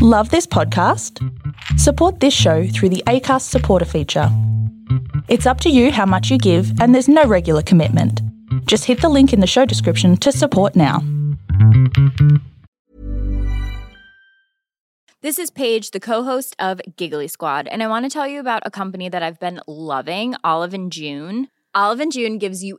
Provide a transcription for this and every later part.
Love this podcast? Support this show through the ACAST supporter feature. It's up to you how much you give, and there's no regular commitment. Just hit the link in the show description to support now. This is Paige, the co-host of Giggly Squad, and I want to tell you about a company that I've been loving, Olive and June. Olive and June gives you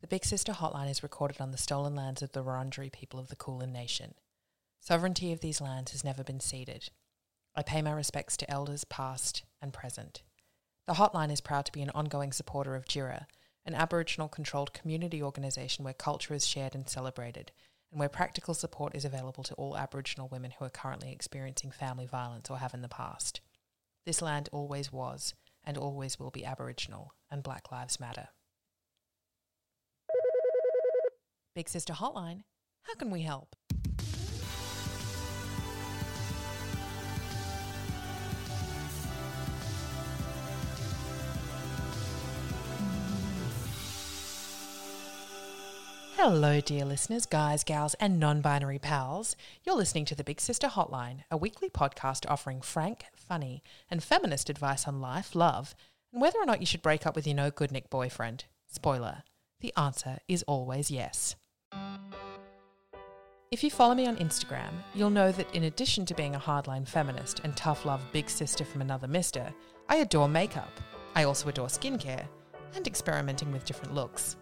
The Big Sister Hotline is recorded on the stolen lands of the Wurundjeri people of the Kulin Nation. Sovereignty of these lands has never been ceded. I pay my respects to elders past and present. The hotline is proud to be an ongoing supporter of Djirra, an Aboriginal controlled community organisation where culture is shared and celebrated, and where practical support is available to all Aboriginal women who are currently experiencing family violence or have in the past. This land always was and always will be Aboriginal, and Black Lives Matter. Big Sister Hotline, how can we help? Hello, dear listeners, guys, gals, and non binary pals. You're listening to the Big Sister Hotline, a weekly podcast offering frank, funny, and feminist advice on life, love, and whether or not you should break up with your no good Nick boyfriend. Spoiler the answer is always yes. If you follow me on Instagram, you'll know that in addition to being a hardline feminist and tough love big sister from another mister, I adore makeup. I also adore skincare and experimenting with different looks.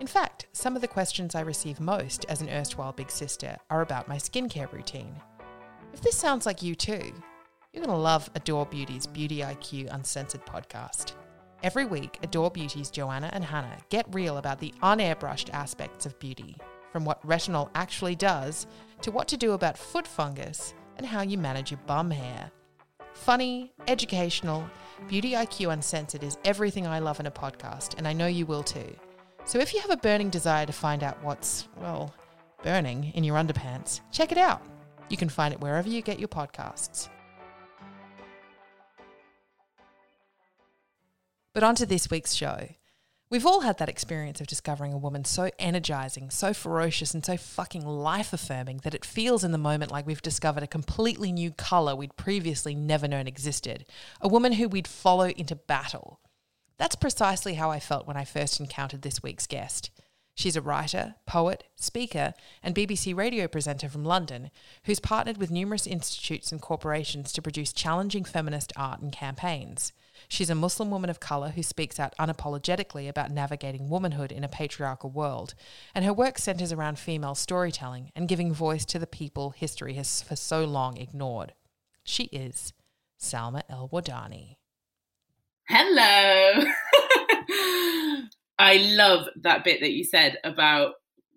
In fact, some of the questions I receive most as an erstwhile big sister are about my skincare routine. If this sounds like you too, you're going to love Adore Beauty's Beauty IQ Uncensored podcast. Every week, Adore Beauty's Joanna and Hannah get real about the unairbrushed aspects of beauty, from what retinol actually does to what to do about foot fungus and how you manage your bum hair. Funny, educational, Beauty IQ Uncensored is everything I love in a podcast, and I know you will too. So if you have a burning desire to find out what's, well, burning in your underpants, check it out. You can find it wherever you get your podcasts. But on to this week's show. We've all had that experience of discovering a woman so energizing, so ferocious, and so fucking life affirming that it feels in the moment like we've discovered a completely new colour we'd previously never known existed. A woman who we'd follow into battle. That's precisely how I felt when I first encountered this week's guest. She's a writer, poet, speaker, and BBC radio presenter from London who's partnered with numerous institutes and corporations to produce challenging feminist art and campaigns. She's a Muslim woman of colour who speaks out unapologetically about navigating womanhood in a patriarchal world, and her work centres around female storytelling and giving voice to the people history has for so long ignored. She is Salma El-Wardany. Hello. I love that bit that you said about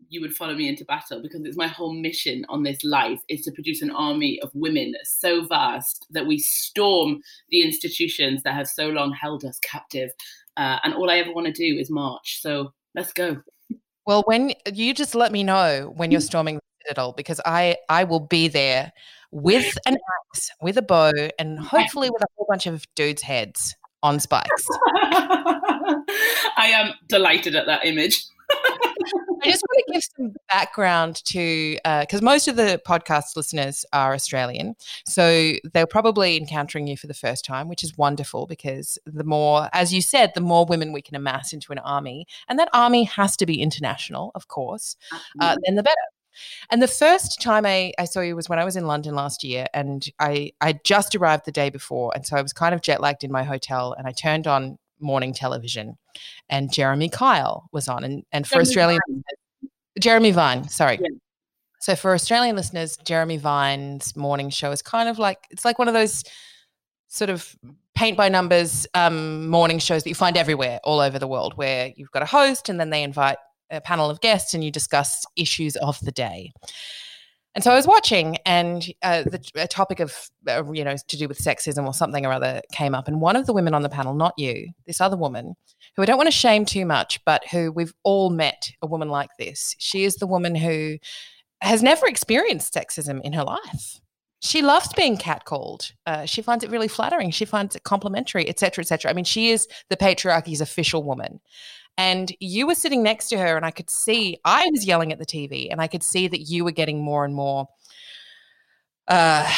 you would follow me into battle because it's my whole mission on this life is to produce an army of women so vast that we storm the institutions that have so long held us captive. Uh, and all I ever want to do is march. So let's go. Well, when you just let me know when you're storming the citadel, because I I will be there with an axe, with a bow, and hopefully with a whole bunch of dudes' heads on spikes. I am delighted at that image. I just want to give some background to because uh, most of the podcast listeners are Australian, so they're probably encountering you for the first time, which is wonderful because the more, as you said, the more women we can amass into an army, and that army has to be international, of course, uh, then the better. And the first time I, I saw you was when I was in London last year, and I I just arrived the day before, and so I was kind of jet lagged in my hotel, and I turned on morning television, and Jeremy Kyle was on, and and for Jeremy Australian Vine. Jeremy Vine, sorry. Yeah. So for Australian listeners, Jeremy Vine's morning show is kind of like it's like one of those sort of paint by numbers um, morning shows that you find everywhere, all over the world, where you've got a host and then they invite a panel of guests and you discuss issues of the day. And so I was watching, and uh, the a topic of uh, you know to do with sexism or something or other came up, and one of the women on the panel, not you, this other woman, who I don't want to shame too much, but who we've all met a woman like this. She is the woman who has never experienced sexism in her life. She loves being catcalled. Uh, she finds it really flattering. She finds it complimentary, etc., etc. I mean, she is the patriarchy's official woman. And you were sitting next to her, and I could see, I was yelling at the TV, and I could see that you were getting more and more uh,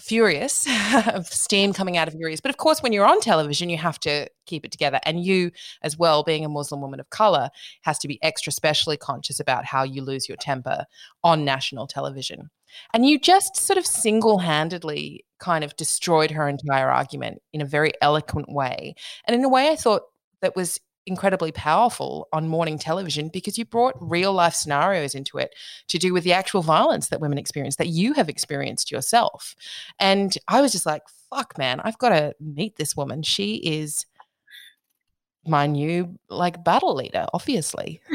furious of steam coming out of your ears. But of course, when you're on television, you have to keep it together. And you, as well, being a Muslim woman of color, has to be extra specially conscious about how you lose your temper on national television. And you just sort of single handedly kind of destroyed her entire argument in a very eloquent way. And in a way, I thought that was incredibly powerful on morning television because you brought real life scenarios into it to do with the actual violence that women experience that you have experienced yourself. And I was just like, fuck, man, I've got to meet this woman. She is my new like battle leader, obviously.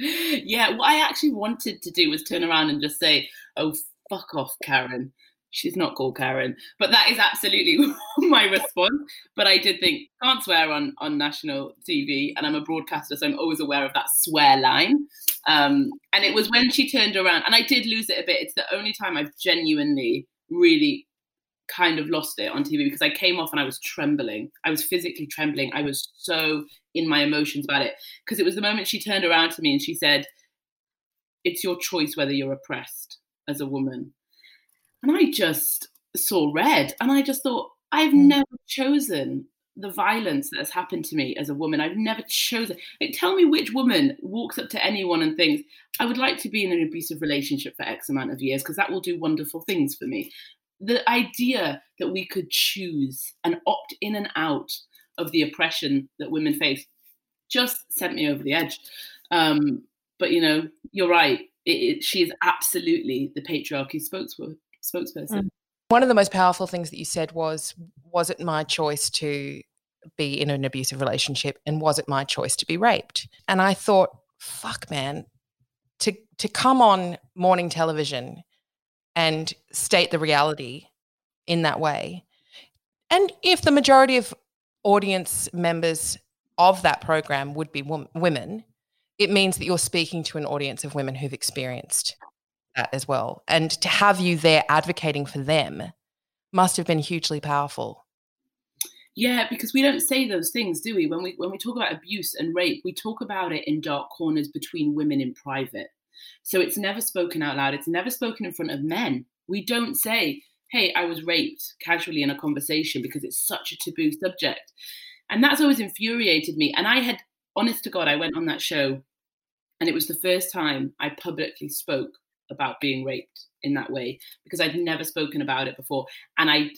yeah, what I actually wanted to do was turn around and just say, oh, fuck off, Karen she's not called Karen. But that is absolutely my response. But I did think, can't swear on, on national TV, and I'm a broadcaster, so I'm always aware of that swear line. Um, and it was when she turned around, and I did lose it a bit. It's the only time I've genuinely really kind of lost it on TV because I came off and I was trembling. I was physically trembling. I was so in my emotions about it because it was the moment she turned around to me and she said, It's your choice whether you're oppressed as a woman. And I just saw red and I just thought, I've mm. never chosen the violence that has happened to me as a woman. I've never chosen. Like, tell me which woman walks up to anyone and thinks, I would like to be in an abusive relationship for X amount of years because that will do wonderful things for me. The idea that we could choose and opt in and out of the oppression that women face just sent me over the edge. Um, but you know, you're right. It, it, she is absolutely the patriarchy spokeswoman spokesperson. Mm. One of the most powerful things that you said was, was it my choice to be in an abusive relationship and was it my choice to be raped? And I thought, fuck, man, to, to come on morning television and state the reality in that way. And if the majority of audience members of that program would be women, it means that you're speaking to an audience of women who've experienced that as well. And to have you there advocating for them must have been hugely powerful. Yeah, because we don't say those things, do we? When we when we talk about abuse and rape, we talk about it in dark corners between women in private. So it's never spoken out loud. It's never spoken in front of men. We don't say, "Hey, I was raped" casually in a conversation because it's such a taboo subject. And that's always infuriated me. And I had honest to God, I went on that show and it was the first time I publicly spoke about being raped in that way because I'd never spoken about it before and I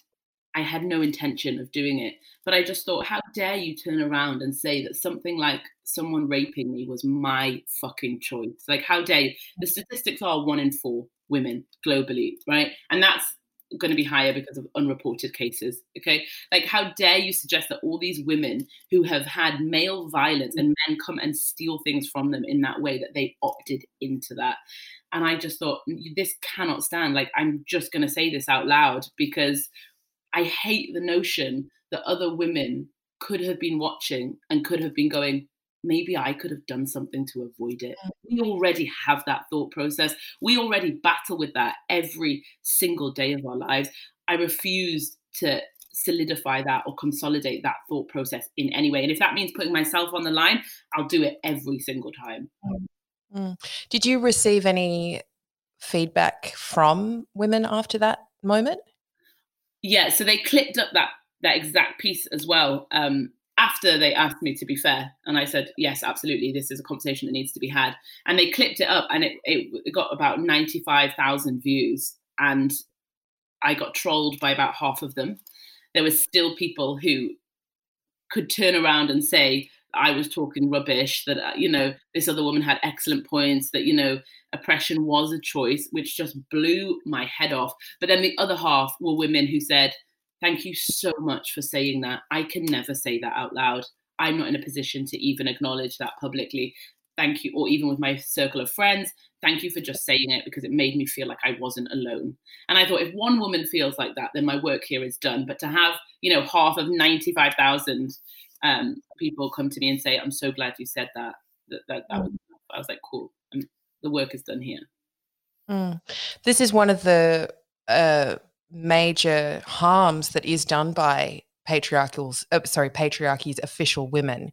I had no intention of doing it. But I just thought how dare you turn around and say that something like someone raping me was my fucking choice? Like how dare you? The statistics are 1 in 4 women globally right? And that's going to be higher because of unreported cases. Okay. Like, how dare you suggest that all these women who have had male violence and men come and steal things from them in that way that they opted into that? And I just thought, this cannot stand. Like, I'm just going to say this out loud because I hate the notion that other women could have been watching and could have been going, maybe I could have done something to avoid it. We already have that thought process. We already battle with that every single day of our lives. I refuse to solidify that or consolidate that thought process in any way. And if that means putting myself on the line, I'll do it every single time. Mm. Did you receive any feedback from women after that moment? Yeah, so they clipped up that that exact piece as well. Um, after they asked me to be fair and i said yes absolutely this is a conversation that needs to be had. And they clipped it up and it, it got about 95000 views and i got trolled by about half of them. There were still people who could turn around and say i was talking rubbish that uh, you know this other woman had excellent points that you know oppression was a choice which just blew my head off. But then the other half were women who said Thank you so much for saying that. I can never say that out loud. I'm not in a position to even acknowledge that publicly. Thank you, or even with my circle of friends, thank you for just saying it because it made me feel like I wasn't alone. And I thought if one woman feels like that, then my work here is done. But to have, you know, half of 95,000 um, people come to me and say, I'm so glad you said that, that, that, that was, I was like, cool, and the work is done here. Mm. This is one of the uh, major harms that is done by patriarchal's uh, sorry patriarchy's official women.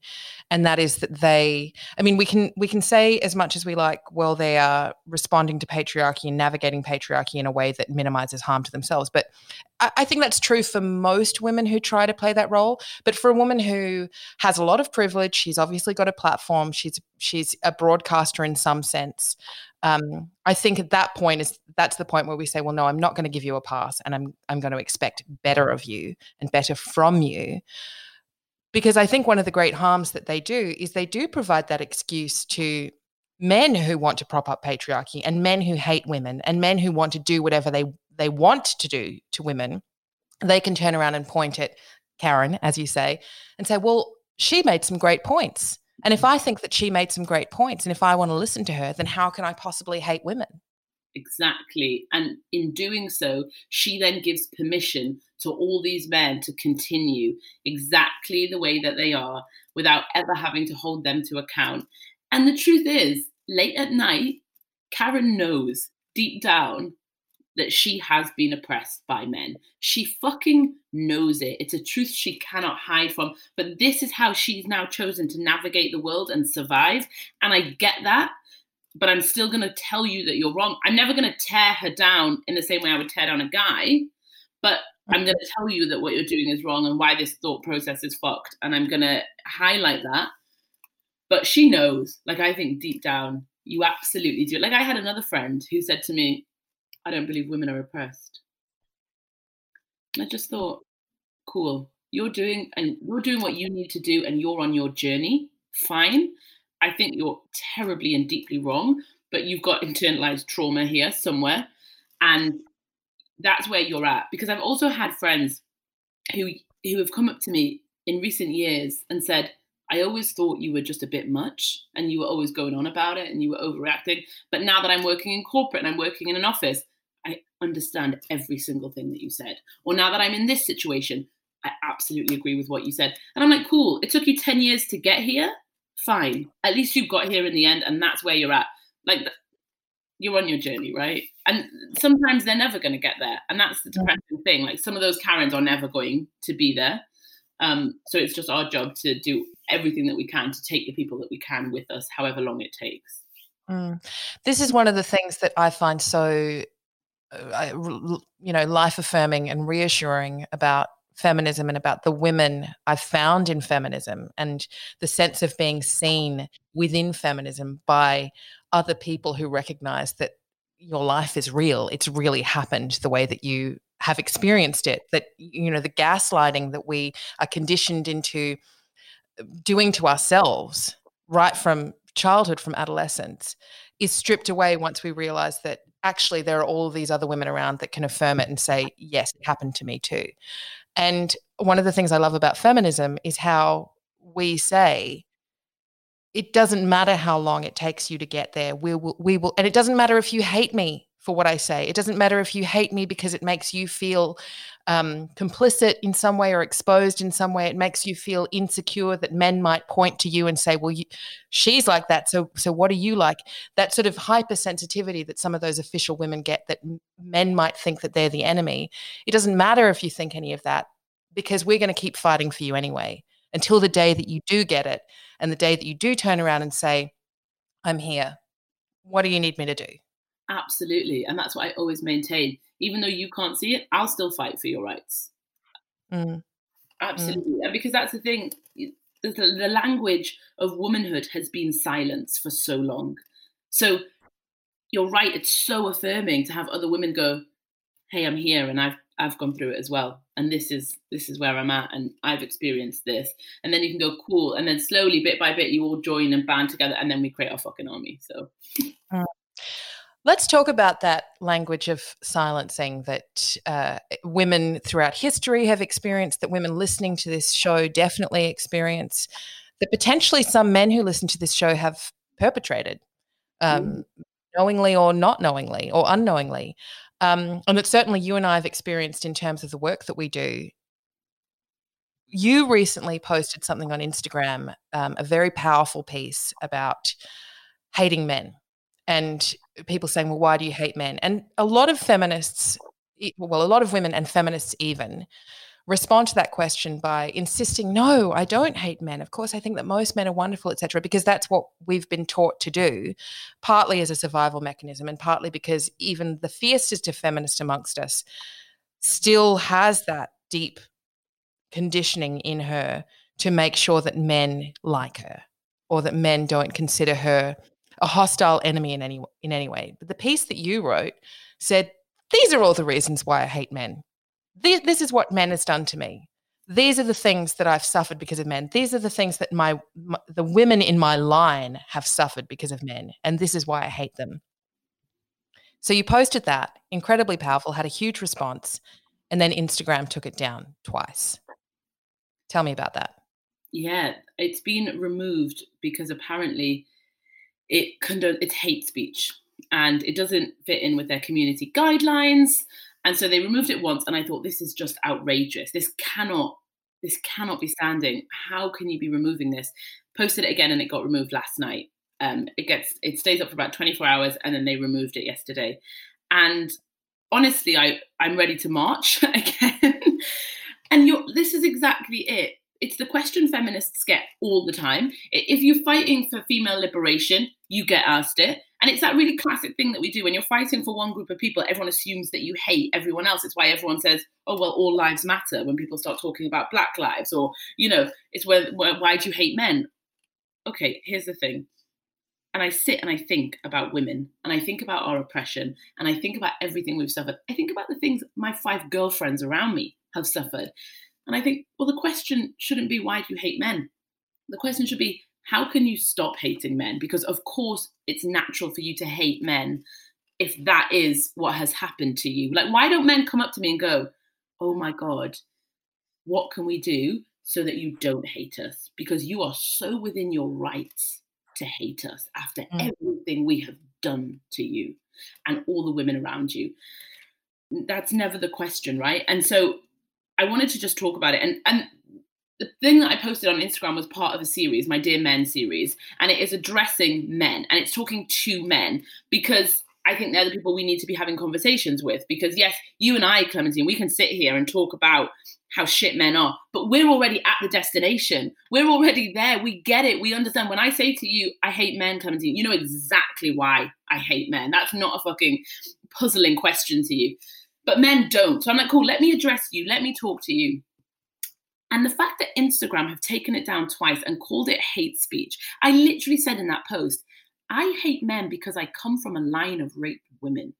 And that is that they i mean we can we can say as much as we like well they are responding to patriarchy and navigating patriarchy in a way that minimizes harm to themselves. But I, I think that's true for most women who try to play that role. But for a woman who has a lot of privilege she's obviously got a platform she's she's a broadcaster in some sense um, I think at that point is that's the point where we say, well, no, I'm not going to give you a pass, and I'm I'm going to expect better of you and better from you, because I think one of the great harms that they do is they do provide that excuse to men who want to prop up patriarchy and men who hate women and men who want to do whatever they they want to do to women. They can turn around and point at Karen, as you say, and say, well, she made some great points and if I think that she made some great points and if I want to listen to her, then how can I possibly hate women? Exactly. And in doing so, she then gives permission to all these men to continue exactly the way that they are without ever having to hold them to account. And the truth is, late at night, Karen knows deep down that she has been oppressed by men. She fucking knows it. It's a truth she cannot hide from. But this is how she's now chosen to navigate the world and survive. And I get that. But I'm still going to tell you that you're wrong. I'm never going to tear her down in the same way I would tear down a guy. But I'm going to tell you that what you're doing is wrong and why this thought process is fucked. And I'm going to highlight that. But she knows, like, I think deep down, you absolutely do. Like, I had another friend who said to me, I don't believe women are oppressed. And I just thought, cool. You're doing and you're doing what you need to do and you're on your journey. Fine. I think you're terribly and deeply wrong, but you've got internalized trauma here somewhere. And that's where you're at. Because I've also had friends who who have come up to me in recent years and said, I always thought you were just a bit much and you were always going on about it and you were overreacting. But now that I'm working in corporate and I'm working in an office, I understand every single thing that you said. Or now that I'm in this situation, I absolutely agree with what you said. And I'm like, cool, it took you 10 years to get here. Fine. At least you've got here in the end, and that's where you're at. Like, you're on your journey, right? And sometimes they're never going to get there. And that's the depressing thing. Like, some of those Karens are never going to be there. Um, so it's just our job to do everything that we can to take the people that we can with us, however long it takes. Mm. This is one of the things that I find so you know, life affirming and reassuring about feminism and about the women I've found in feminism and the sense of being seen within feminism by other people who recognize that your life is real. It's really happened the way that you have experienced it. That, you know, the gaslighting that we are conditioned into uh, doing to ourselves right from childhood, from adolescence, is stripped away once we realize that actually there are all these other women around that can affirm it and say, yes, it happened to me too. And one of the things I love about feminism is how we say, it doesn't matter how long it takes you to get there. We will, we will, and it doesn't matter if you hate me for what I say. It doesn't matter if you hate me because it makes you feel um, complicit in some way or exposed in some way. It makes you feel insecure that men might point to you and say, "Well, you, she's like that, so so what are you like?" That sort of hypersensitivity that some of those official women get, that men might think that they're the enemy. It doesn't matter if you think any of that because we're going to keep fighting for you anyway until the day that you do get it and the day that you do turn around and say, "I'm here. What do you need me to do?" Absolutely. And that's what I always maintain. Even though you can't see it, I'll still fight for your rights. Mm. mm. Absolutely. Mm. And because that's the thing, the, the language of womanhood has been silenced for so long. So you're right, it's so affirming to have other women go, Hey, I'm here and I've I've gone through it as well. And this is this is where I'm at and I've experienced this. And then you can go, cool. And then slowly, bit by bit, you all join and band together and then we create our fucking army. So mm. Let's talk about that language of silencing that uh, women throughout history have experienced, that women listening to this show definitely experience, that potentially some men who listen to this show have perpetrated, um, mm. knowingly or not knowingly or unknowingly. Um, and that certainly you and I have experienced in terms of the work that we do. You recently posted something on Instagram, um, a very powerful piece about hating men and people saying, well, why do you hate men? And a lot of feminists, well, a lot of women and feminists even, respond to that question by insisting, no, I don't hate men. Of course, I think that most men are wonderful, etc., because that's what we've been taught to do, partly as a survival mechanism and partly because even the fiercest of feminists amongst us still has that deep conditioning in her to make sure that men like her or that men don't consider her a hostile enemy in any in any way. But the piece that you wrote said, "These are all the reasons why I hate men. This, is what men has done to me. These are the things that I've suffered because of men. These are the things that my, my the women in my line have suffered because of men, and this is why I hate them." So you posted that, incredibly powerful, had a huge response, and then Instagram took it down twice. Tell me about that. Yeah, it's been removed because apparently it condone it's hate speech. And it doesn't fit in with their community guidelines. And so they removed it once and i thought this is just outrageous. This cannot this cannot be standing. How can you be removing this? Posted it again and it got removed last night. Um, it gets it stays up for about 24 hours and then they removed it yesterday. And honestly i i'm ready to march again. And you're this is exactly it. It's the question feminists get all the time. If you're fighting for female liberation, you get asked it. And it's that really classic thing that we do when you're fighting for one group of people, everyone assumes that you hate everyone else. It's why everyone says, oh, well, all lives matter when people start talking about black lives, or, you know, it's where, where why do you hate men? Okay, here's the thing. And I sit and I think about women and I think about our oppression and I think about everything we've suffered. I think about the things my five girlfriends around me have suffered. And I think, well, the question shouldn't be why do you hate men? The question should be how can you stop hating men? Because, of course, it's natural for you to hate men if that is what has happened to you. Like, why don't men come up to me and go, oh my God, what can we do so that you don't hate us? Because you are so within your rights to hate us after mm. everything we have done to you and all the women around you. That's never the question, right? And so I wanted to just talk about it. And and the thing that I posted on Instagram was part of a series, my Dear Men series, and it is addressing men and it's talking to men because I think they're the people we need to be having conversations with. Because yes, you and I, Clementine, we can sit here and talk about how shit men are, but we're already at the destination. We're already there. We get it. We understand. When I say to you, I hate men, Clementine, you know exactly why I hate men. That's not a fucking puzzling question to you. But men don't. So I'm like, cool, let me address you. Let me talk to you. And the fact that Instagram have taken it down twice and called it hate speech, I literally said in that post, I hate men because I come from a line of raped women.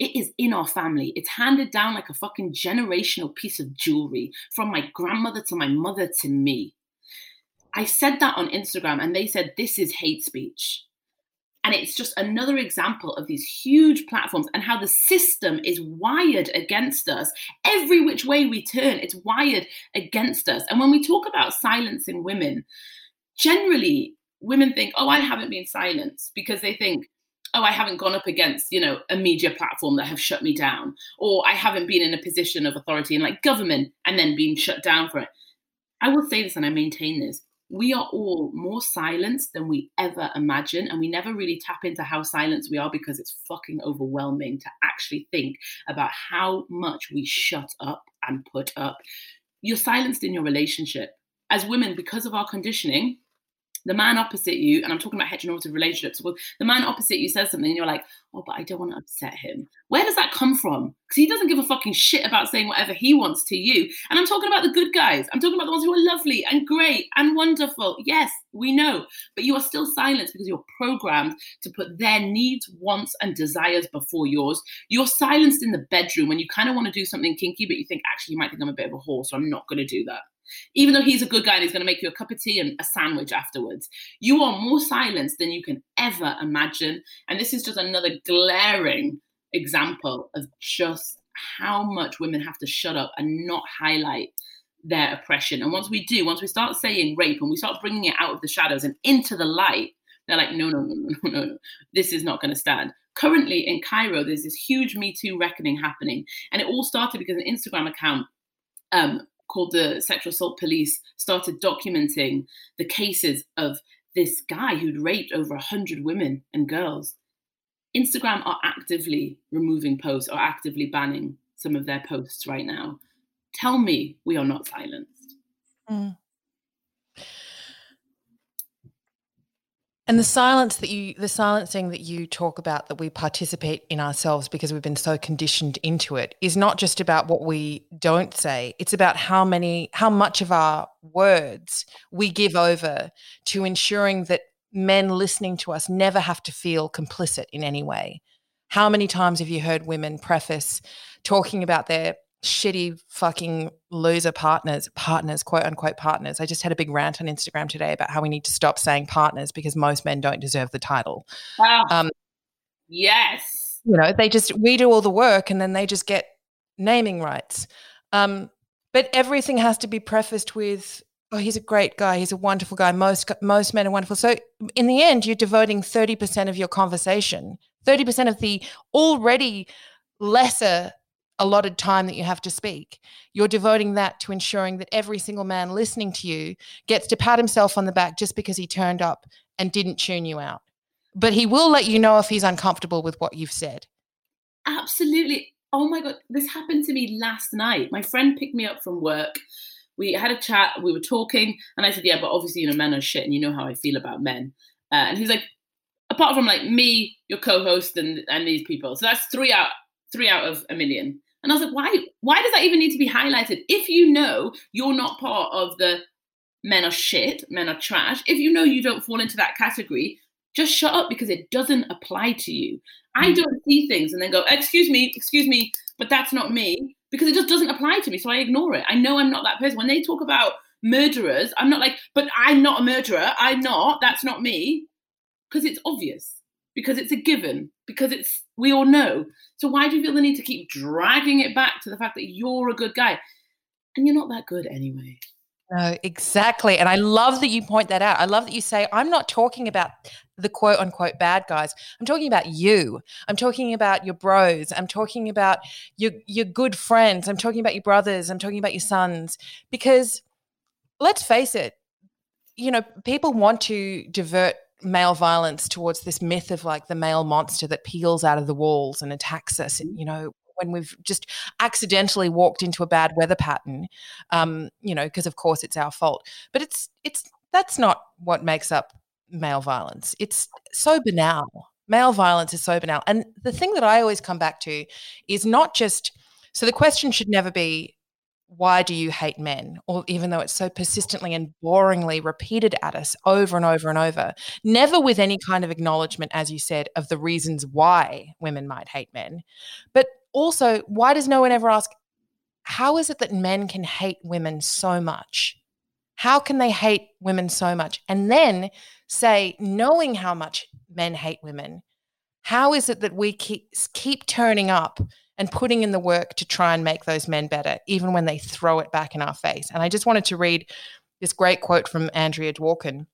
It is in our family. It's handed down like a fucking generational piece of jewelry from my grandmother to my mother to me. I said that on Instagram and they said, This is hate speech. And it's just another example of these huge platforms and how the system is wired against us. Every which way we turn, it's wired against us. And when we talk about silencing women, generally women think, oh, I haven't been silenced because they think, oh, I haven't gone up against, you know, a media platform that have shut me down, or I haven't been in a position of authority in like government and then been shut down for it. I will say this and I maintain this we are all more silenced than we ever imagine. And we never really tap into how silenced we are because it's fucking overwhelming to actually think about how much we shut up and put up. You're silenced in your relationship. As women, because of our conditioning, the man opposite you, and I'm talking about heteronormative relationships, well, the man opposite you says something and you're like, oh, but I don't want to upset him. Where does that come from? Because he doesn't give a fucking shit about saying whatever he wants to you. And I'm talking about the good guys. I'm talking about the ones who are lovely and great and wonderful. Yes, we know. But you are still silenced because you're programmed to put their needs, wants, and desires before yours. You're silenced in the bedroom when you kind of want to do something kinky, but you think, actually, you might think I'm a bit of a whore, so I'm not going to do that even though he's a good guy and he's going to make you a cup of tea and a sandwich afterwards. You are more silenced than you can ever imagine. And this is just another glaring example of just how much women have to shut up and not highlight their oppression. And once we do, once we start saying rape and we start bringing it out of the shadows and into the light, they're like, no, no, no, no, no, no, this is not going to stand. Currently in Cairo, there's this huge Me Too reckoning happening. And it all started because an Instagram account um, called the Sexual Assault Police started documenting the cases of this guy who'd raped over 100 women and girls. Instagram are actively removing posts or actively banning some of their posts right now. Tell me we are not silenced. Mm. And the silence that you, the silencing that you talk about that we participate in ourselves because we've been so conditioned into it is not just about what we don't say. It's about how many, how much of our words we give over to ensuring that men listening to us never have to feel complicit in any way. How many times have you heard women preface talking about their shitty fucking loser partners, partners, quote unquote partners. I just had a big rant on Instagram today about how we need to stop saying partners because most men don't deserve the title. Wow. Um, yes. You know, they just, we do all the work and then they just get naming rights. Um, but everything has to be prefaced with, oh, he's a great guy. He's a wonderful guy. Most, most men are wonderful. So in the end, you're devoting 30% of your conversation, 30% of the already lesser allotted time that you have to speak. You're devoting that to ensuring that every single man listening to you gets to pat himself on the back just because he turned up and didn't tune you out. But he will let you know if he's uncomfortable with what you've said. Absolutely. Oh my God, this happened to me last night. My friend picked me up from work. We had a chat, we were talking, and I said, Yeah, but obviously, you know, men are shit, and you know how I feel about men. Uh, and he's like, Apart from like me, your co host, and, and these people. So that's three out three out of a million. And I was like, why, why does that even need to be highlighted? If you know you're not part of the men are shit, men are trash, if you know you don't fall into that category, just shut up because it doesn't apply to you. I mm. don't see things and then go, excuse me, excuse me, but that's not me because it just doesn't apply to me. So I ignore it. I know I'm not that person. When they talk about murderers, I'm not like, but I'm not a murderer. I'm not. That's not me because it's obvious because it's a given, because it's we all know. So why do you feel the need to keep dragging it back to the fact that you're a good guy? And you're not that good anyway. No, exactly. And I love that you point that out. I love that you say, I'm not talking about the quote unquote bad guys. I'm talking about you. I'm talking about your bros. I'm talking about your your good friends. I'm talking about your brothers. I'm talking about your sons. Because let's face it, you know, people want to divert male violence towards this myth of like the male monster that peels out of the walls and attacks us you know when we've just accidentally walked into a bad weather pattern um you know because of course it's our fault. But it's it's that's not what makes up male violence. It's so banal. Male violence is so banal. And the thing that i always come back to is not just so the question should never be why do you hate men? Or even though it's so persistently and boringly repeated at us over and over and over, never with any kind of acknowledgement, as you said, of the reasons why women might hate men. But also, why does no one ever ask, how is it that men can hate women so much? How can they hate women so much? And then say, knowing how much men hate women, how is it that we keep, keep turning up and putting in the work to try and make those men better, even when they throw it back in our face. And I just wanted to read this great quote from Andrea Dworkin,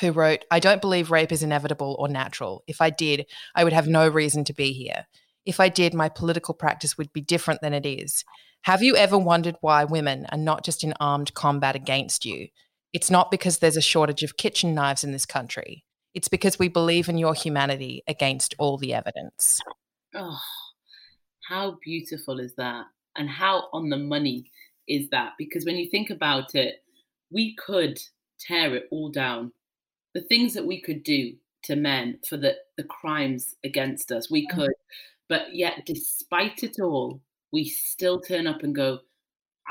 who wrote, I don't believe rape is inevitable or natural. If I did, I would have no reason to be here. If I did, my political practice would be different than it is. Have you ever wondered why women are not just in armed combat against you? It's not because there's a shortage of kitchen knives in this country. It's because we believe in your humanity against all the evidence. Oh, how beautiful is that? And how on the money is that? Because when you think about it, we could tear it all down. The things that we could do to men for the, the crimes against us, we could. But yet, despite it all, we still turn up and go,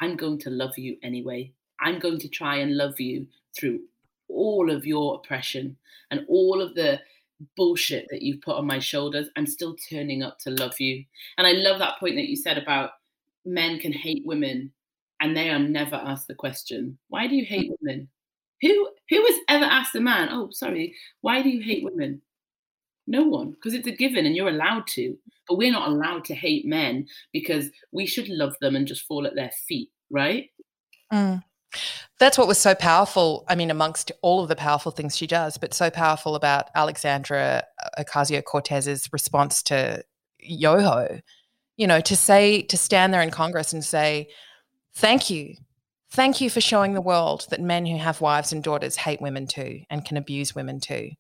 I'm going to love you anyway. I'm going to try and love you through all of your oppression and all of the bullshit that you've put on my shoulders. I'm still turning up to love you. And I love that point that you said about men can hate women and they are never asked the question, why do you hate women? Who who has ever asked a man, oh sorry, why do you hate women? No one, because it's a given and you're allowed to. But we're not allowed to hate men because we should love them and just fall at their feet, right? Mm. That's what was so powerful. I mean, amongst all of the powerful things she does, but so powerful about Alexandra uh, Ocasio Cortez's response to Yoho, you know, to say, to stand there in Congress and say, thank you. Thank you for showing the world that men who have wives and daughters hate women too and can abuse women too.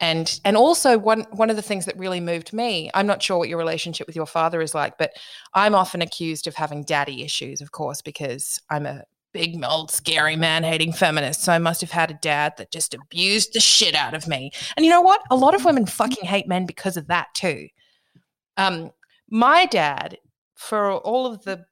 And and also one one of the things that really moved me, I'm not sure what your relationship with your father is like, but I'm often accused of having daddy issues, of course, because I'm a big old scary man hating feminist. So I must have had a dad that just abused the shit out of me. And you know what? A lot of women fucking hate men because of that too. Um, my dad, for all of the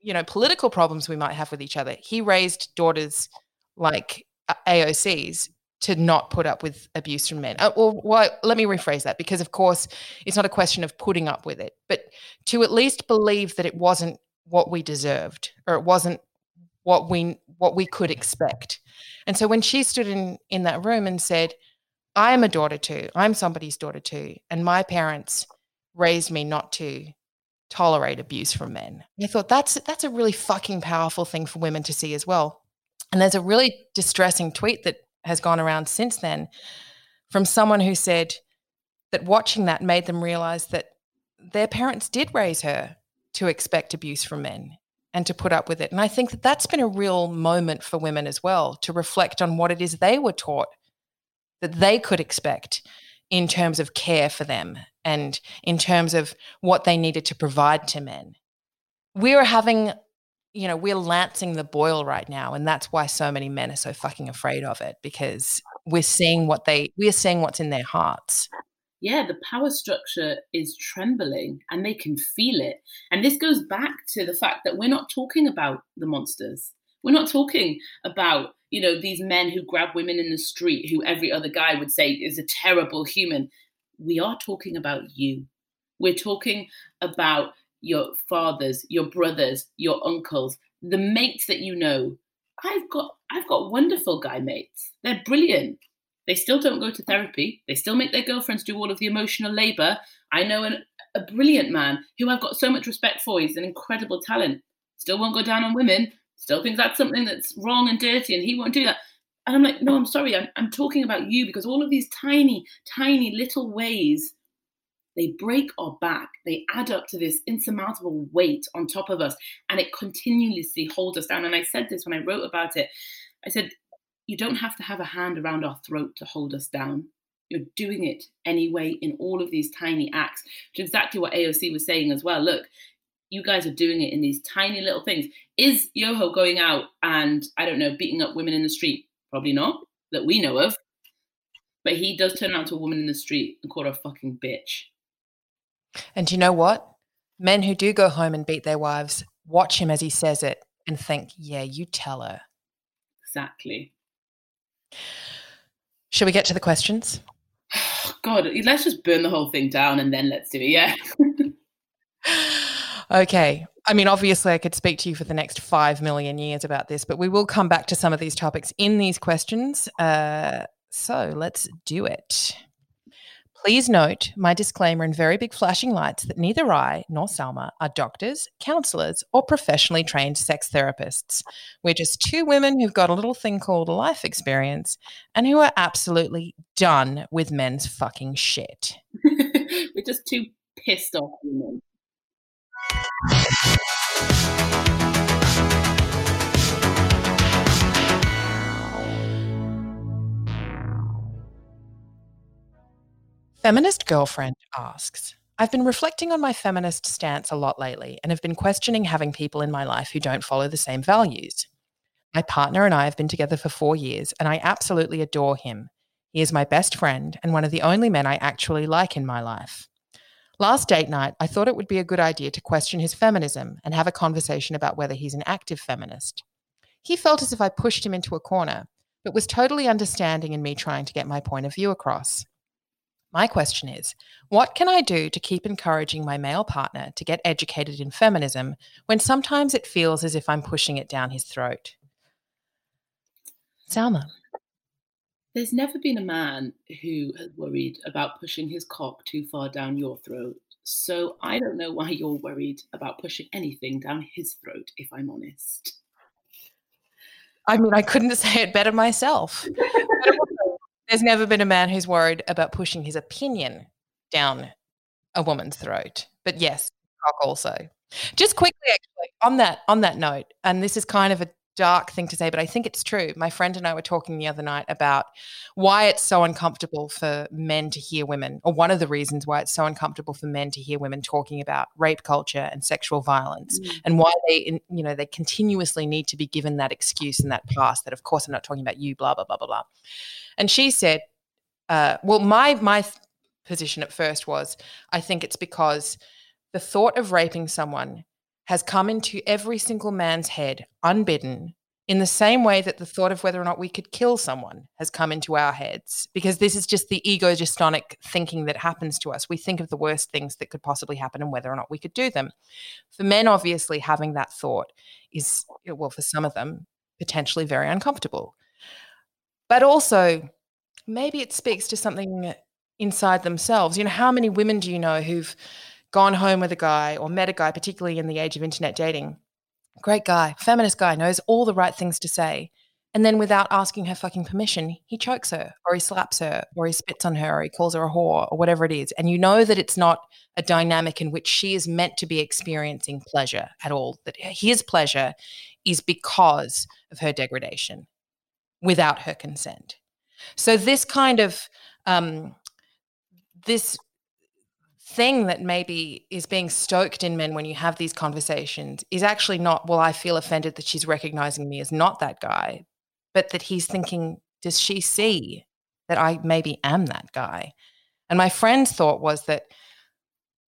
you know political problems we might have with each other, he raised daughters like AOCs to not put up with abuse from men. Uh, well, well, let me rephrase that because, of course, it's not a question of putting up with it, but to at least believe that it wasn't what we deserved or it wasn't what we what we could expect. And so when she stood in in that room and said, "I am a daughter too. I'm somebody's daughter too, and my parents raised me not to tolerate abuse from men." I thought that's that's a really fucking powerful thing for women to see as well. And there's a really distressing tweet that has gone around since then from someone who said that watching that made them realize that their parents did raise her to expect abuse from men and to put up with it. And I think that that's been a real moment for women as well to reflect on what it is they were taught that they could expect in terms of care for them and in terms of what they needed to provide to men. We're having, you know, we're lancing the boil right now. And that's why so many men are so fucking afraid of it because we're seeing what they, we're seeing what's in their hearts yeah, the power structure is trembling and they can feel it. And this goes back to the fact that we're not talking about the monsters. We're not talking about, you know, these men who grab women in the street who every other guy would say is a terrible human. We are talking about you. We're talking about your fathers, your brothers, your uncles, the mates that you know. I've got I've got wonderful guy mates. They're brilliant. They still don't go to therapy. They still make their girlfriends do all of the emotional labor. I know an, a brilliant man who I've got so much respect for. He's an incredible talent. Still won't go down on women. Still thinks that's something that's wrong and dirty, and he won't do that. And I'm like, no, I'm sorry. I'm, I'm talking about you because all of these tiny, tiny little ways they break our back. They add up to this insurmountable weight on top of us, and it continuously holds us down. And I said this when I wrote about it. I said, you don't have to have a hand around our throat to hold us down. You're doing it anyway in all of these tiny acts, which is exactly what AOC was saying as well. Look, you guys are doing it in these tiny little things. Is Yoho going out and, I don't know, beating up women in the street? Probably not, that we know of. But he does turn around to a woman in the street and call her a fucking bitch. And you know what? Men who do go home and beat their wives watch him as he says it and think, yeah, you tell her. Exactly. Shall we get to the questions? God, let's just burn the whole thing down and then let's do it. Yeah. okay. I mean, obviously, I could speak to you for the next five million years about this, but we will come back to some of these topics in these questions. Uh, so let's do it. Please note my disclaimer in very big flashing lights that neither I nor Salma are doctors, counselors, or professionally trained sex therapists. We're just two women who've got a little thing called life experience and who are absolutely done with men's fucking shit. We're just two pissed off women. Feminist Girlfriend asks I've been reflecting on my feminist stance a lot lately and have been questioning having people in my life who don't follow the same values. My partner and I have been together for four years, and I absolutely adore him. He is my best friend and one of the only men I actually like in my life. Last date night, I thought it would be a good idea to question his feminism and have a conversation about whether he's an active feminist. He felt as if I pushed him into a corner, but was totally understanding in me trying to get my point of view across. My question is what can I do to keep encouraging my male partner to get educated in feminism when sometimes it feels as if I'm pushing it down his throat? Salma. There's never been a man who has worried about pushing his cock too far down your throat. So I don't know why you're worried about pushing anything down his throat, if I'm honest. I mean, I couldn't say it better myself. There's never been a man who's worried about pushing his opinion down a woman's throat. But yes, cock also. Just quickly, actually, on that on that note, and this is kind of a dark thing to say, but I think it's true. My friend and I were talking the other night about why it's so uncomfortable for men to hear women, or one of the reasons why it's so uncomfortable for men to hear women talking about rape culture and sexual violence, mm. and why they, you know, they continuously need to be given that excuse and that pass that, of course, I'm not talking about you, blah blah blah blah blah. And she said, uh, "Well, my my position at first was, I think it's because." The thought of raping someone has come into every single man's head unbidden in the same way that the thought of whether or not we could kill someone has come into our heads. Because this is just the egodystonic thinking that happens to us. We think of the worst things that could possibly happen and whether or not we could do them. For men obviously having that thought is well for some of them potentially very uncomfortable. But also maybe it speaks to something inside themselves. You know how many women do you know who've gone home with a guy or met a guy, particularly in the age of internet dating. Great guy, feminist guy, knows all the right things to say. And then without asking her fucking permission, he chokes her or he slaps her or he spits on her or he calls her a whore or whatever it is. And you know that it's not a dynamic in which she is meant to be experiencing pleasure at all, that his pleasure is because of her degradation without her consent. So this kind of um, this thing that maybe is being stoked in men when you have these conversations is actually not, well, I feel offended that she's recognizing me as not that guy, but that he's thinking, does she see that I maybe am that guy? And my friend's thought was that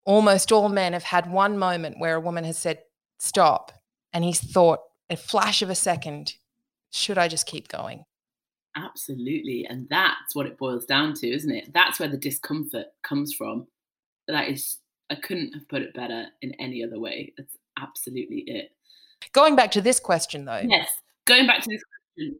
almost all men have had one moment where a woman has said, stop. And he's thought, a flash of a second, should I just keep going? Absolutely. And that's what it boils down to, isn't it? That's where the discomfort comes from that is I couldn't have put it better in any other way. That's absolutely it. Going back to this question though. Yes. Going back to this question.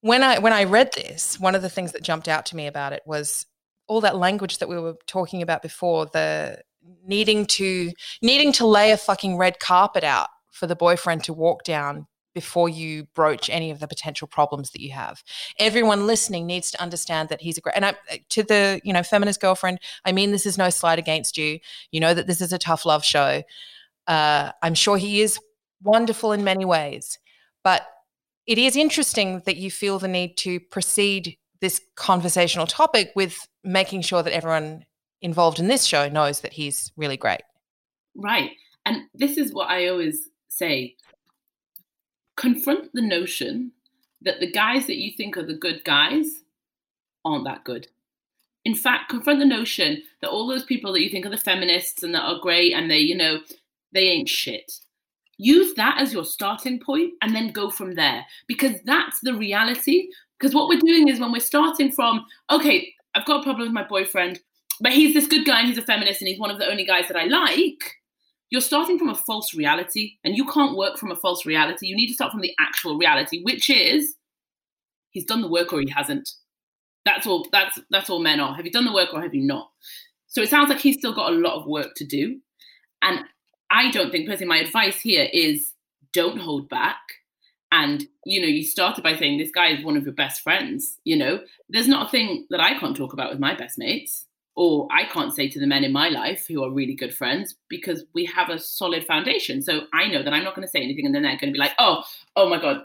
When I when I read this, one of the things that jumped out to me about it was all that language that we were talking about before, the needing to needing to lay a fucking red carpet out for the boyfriend to walk down before you broach any of the potential problems that you have. Everyone listening needs to understand that he's a great and I, to the you know feminist girlfriend. I mean, this is no slight against you. You know that this is a tough love show. Uh, I'm sure he is wonderful in many ways, but it is interesting that you feel the need to proceed this conversational topic with making sure that everyone involved in this show knows that he's really great. Right. And this is what I always say confront the notion that the guys that you think are the good guys aren't that good. In fact, confront the notion that all those people that you think are the feminists and that are great and they, you know, they ain't shit. Use that as your starting point and then go from there because that's the reality. Because what we're doing is when we're starting from, okay, I've got a problem with my boyfriend, but he's this good guy and he's a feminist and he's one of the only guys that I like you're starting from a false reality and you can't work from a false reality. You need to start from the actual reality, which is he's done the work or he hasn't. That's all that's that's all men are. Have you done the work or have you not? So it sounds like he's still got a lot of work to do. And I don't think personally my advice here is don't hold back. And you know, you started by saying this guy is one of your best friends. You know, there's not a thing that I can't talk about with my best mates or I can't say to the men in my life who are really good friends because we have a solid foundation. So I know that I'm not going to say anything and then they're going to be like, oh, oh my God.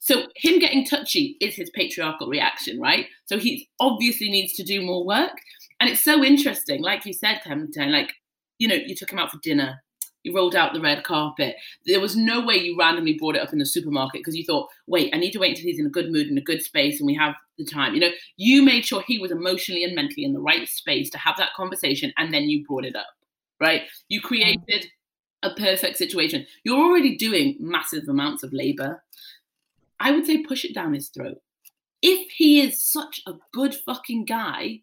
So him getting touchy is his patriarchal reaction, right? So he obviously needs to do more work. And it's so interesting, like you said, Clementine, like, you know, you took him out for dinner you rolled out the red carpet. There was no way you randomly brought it up in the supermarket because you thought, wait, I need to wait until he's in a good mood, in a good space, and we have the time. You know, you made sure he was emotionally and mentally in the right space to have that conversation, and then you brought it up, right? You created a perfect situation. You're already doing massive amounts of labor. I would say push it down his throat. If he is such a good fucking guy,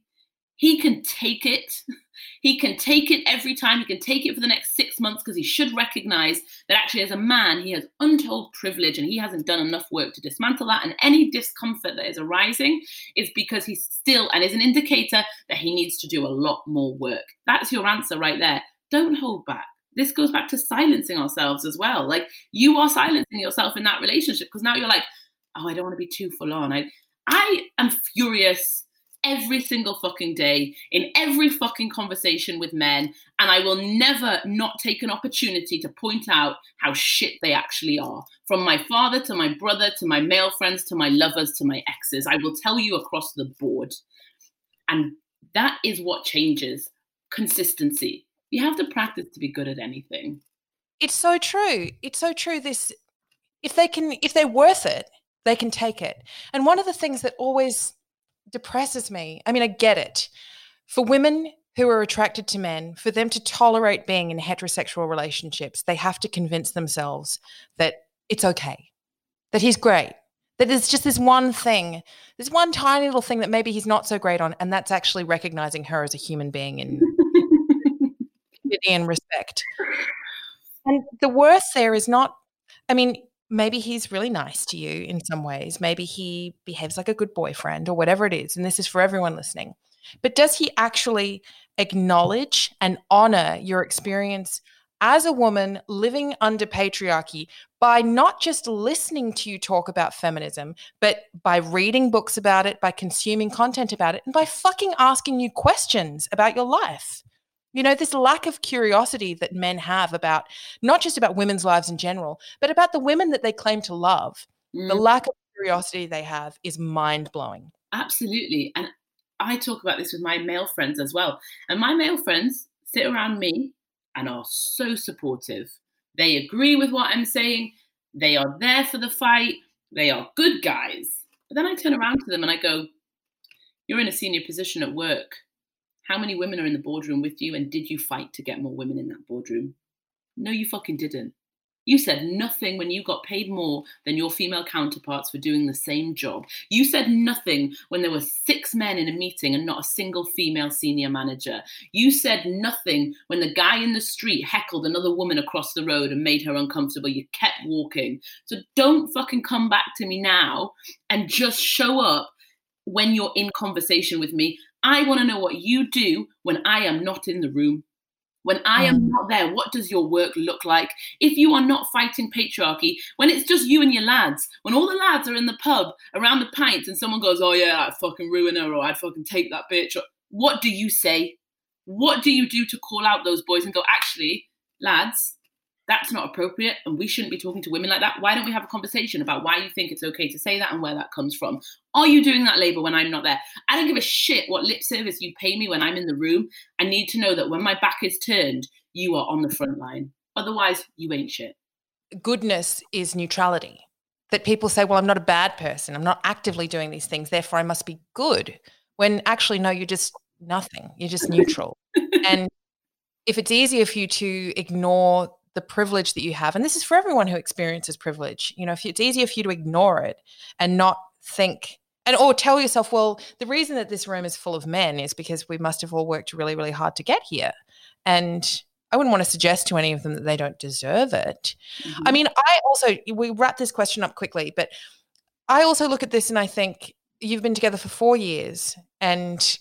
he can take it. He can take it every time. He can take it for the next six months because he should recognize that actually, as a man, he has untold privilege and he hasn't done enough work to dismantle that. And any discomfort that is arising is because he's still and is an indicator that he needs to do a lot more work. That's your answer right there. Don't hold back. This goes back to silencing ourselves as well. Like you are silencing yourself in that relationship because now you're like, oh, I don't want to be too full on. I, I am furious every single fucking day in every fucking conversation with men and i will never not take an opportunity to point out how shit they actually are. From my father to my brother to my male friends to my lovers to my exes. I will tell you across the board. And that is what changes consistency. You have to practice to be good at anything. It's so true. It's so true this if they can if they're worth it they can take it. And one of the things that always depresses me. I mean, I get it. For women who are attracted to men, for them to tolerate being in heterosexual relationships, they have to convince themselves that it's okay, that he's great, that there's just this one thing, this one tiny little thing that maybe he's not so great on, and that's actually recognizing her as a human being in dignity and respect. And the worst there is not, I mean, maybe he's really nice to you in some ways. Maybe he behaves like a good boyfriend or whatever it is. And this is for everyone listening. But does he actually acknowledge and honor your experience as a woman living under patriarchy by not just listening to you talk about feminism, but by reading books about it, by consuming content about it, and by fucking asking you questions about your life? You know, this lack of curiosity that men have about not just about women's lives in general, but about the women that they claim to love. Mm. The lack of curiosity they have is mind blowing. Absolutely. And I talk about this with my male friends as well. And my male friends sit around me and are so supportive. They agree with what I'm saying, they are there for the fight, they are good guys. But then I turn around to them and I go, You're in a senior position at work how many women are in the boardroom with you, and did you fight to get more women in that boardroom? No, you fucking didn't. You said nothing when you got paid more than your female counterparts for doing the same job. You said nothing when there were six men in a meeting and not a single female senior manager. You said nothing when the guy in the street heckled another woman across the road and made her uncomfortable. You kept walking. So don't fucking come back to me now and just show up when you're in conversation with me I want to know what you do when I am not in the room. When I am mm. not there, what does your work look like? If you are not fighting patriarchy, when it's just you and your lads, when all the lads are in the pub around the pints and someone goes, Oh, yeah, I'd fucking ruin her or I'd fucking take that bitch, what do you say? What do you do to call out those boys and go, Actually, lads, that's not appropriate and we shouldn't be talking to women like that. Why don't we have a conversation about why you think it's okay to say that and where that comes from? Are you doing that labor when I'm not there? I don't give a shit what lip service you pay me when I'm in the room. I need to know that when my back is turned, you are on the front line. Otherwise, you ain't shit. Goodness is neutrality. That people say, well, I'm not a bad person. I'm not actively doing these things. Therefore, I must be good. When actually, no, you're just nothing. You're just neutral. and if it's easier for you to ignore the privilege that you have and this is for everyone who experiences privilege you know if it's easier for you to ignore it and not think and or tell yourself well the reason that this room is full of men is because we must have all worked really really hard to get here and i wouldn't want to suggest to any of them that they don't deserve it mm-hmm. i mean i also we wrap this question up quickly but i also look at this and i think you've been together for 4 years and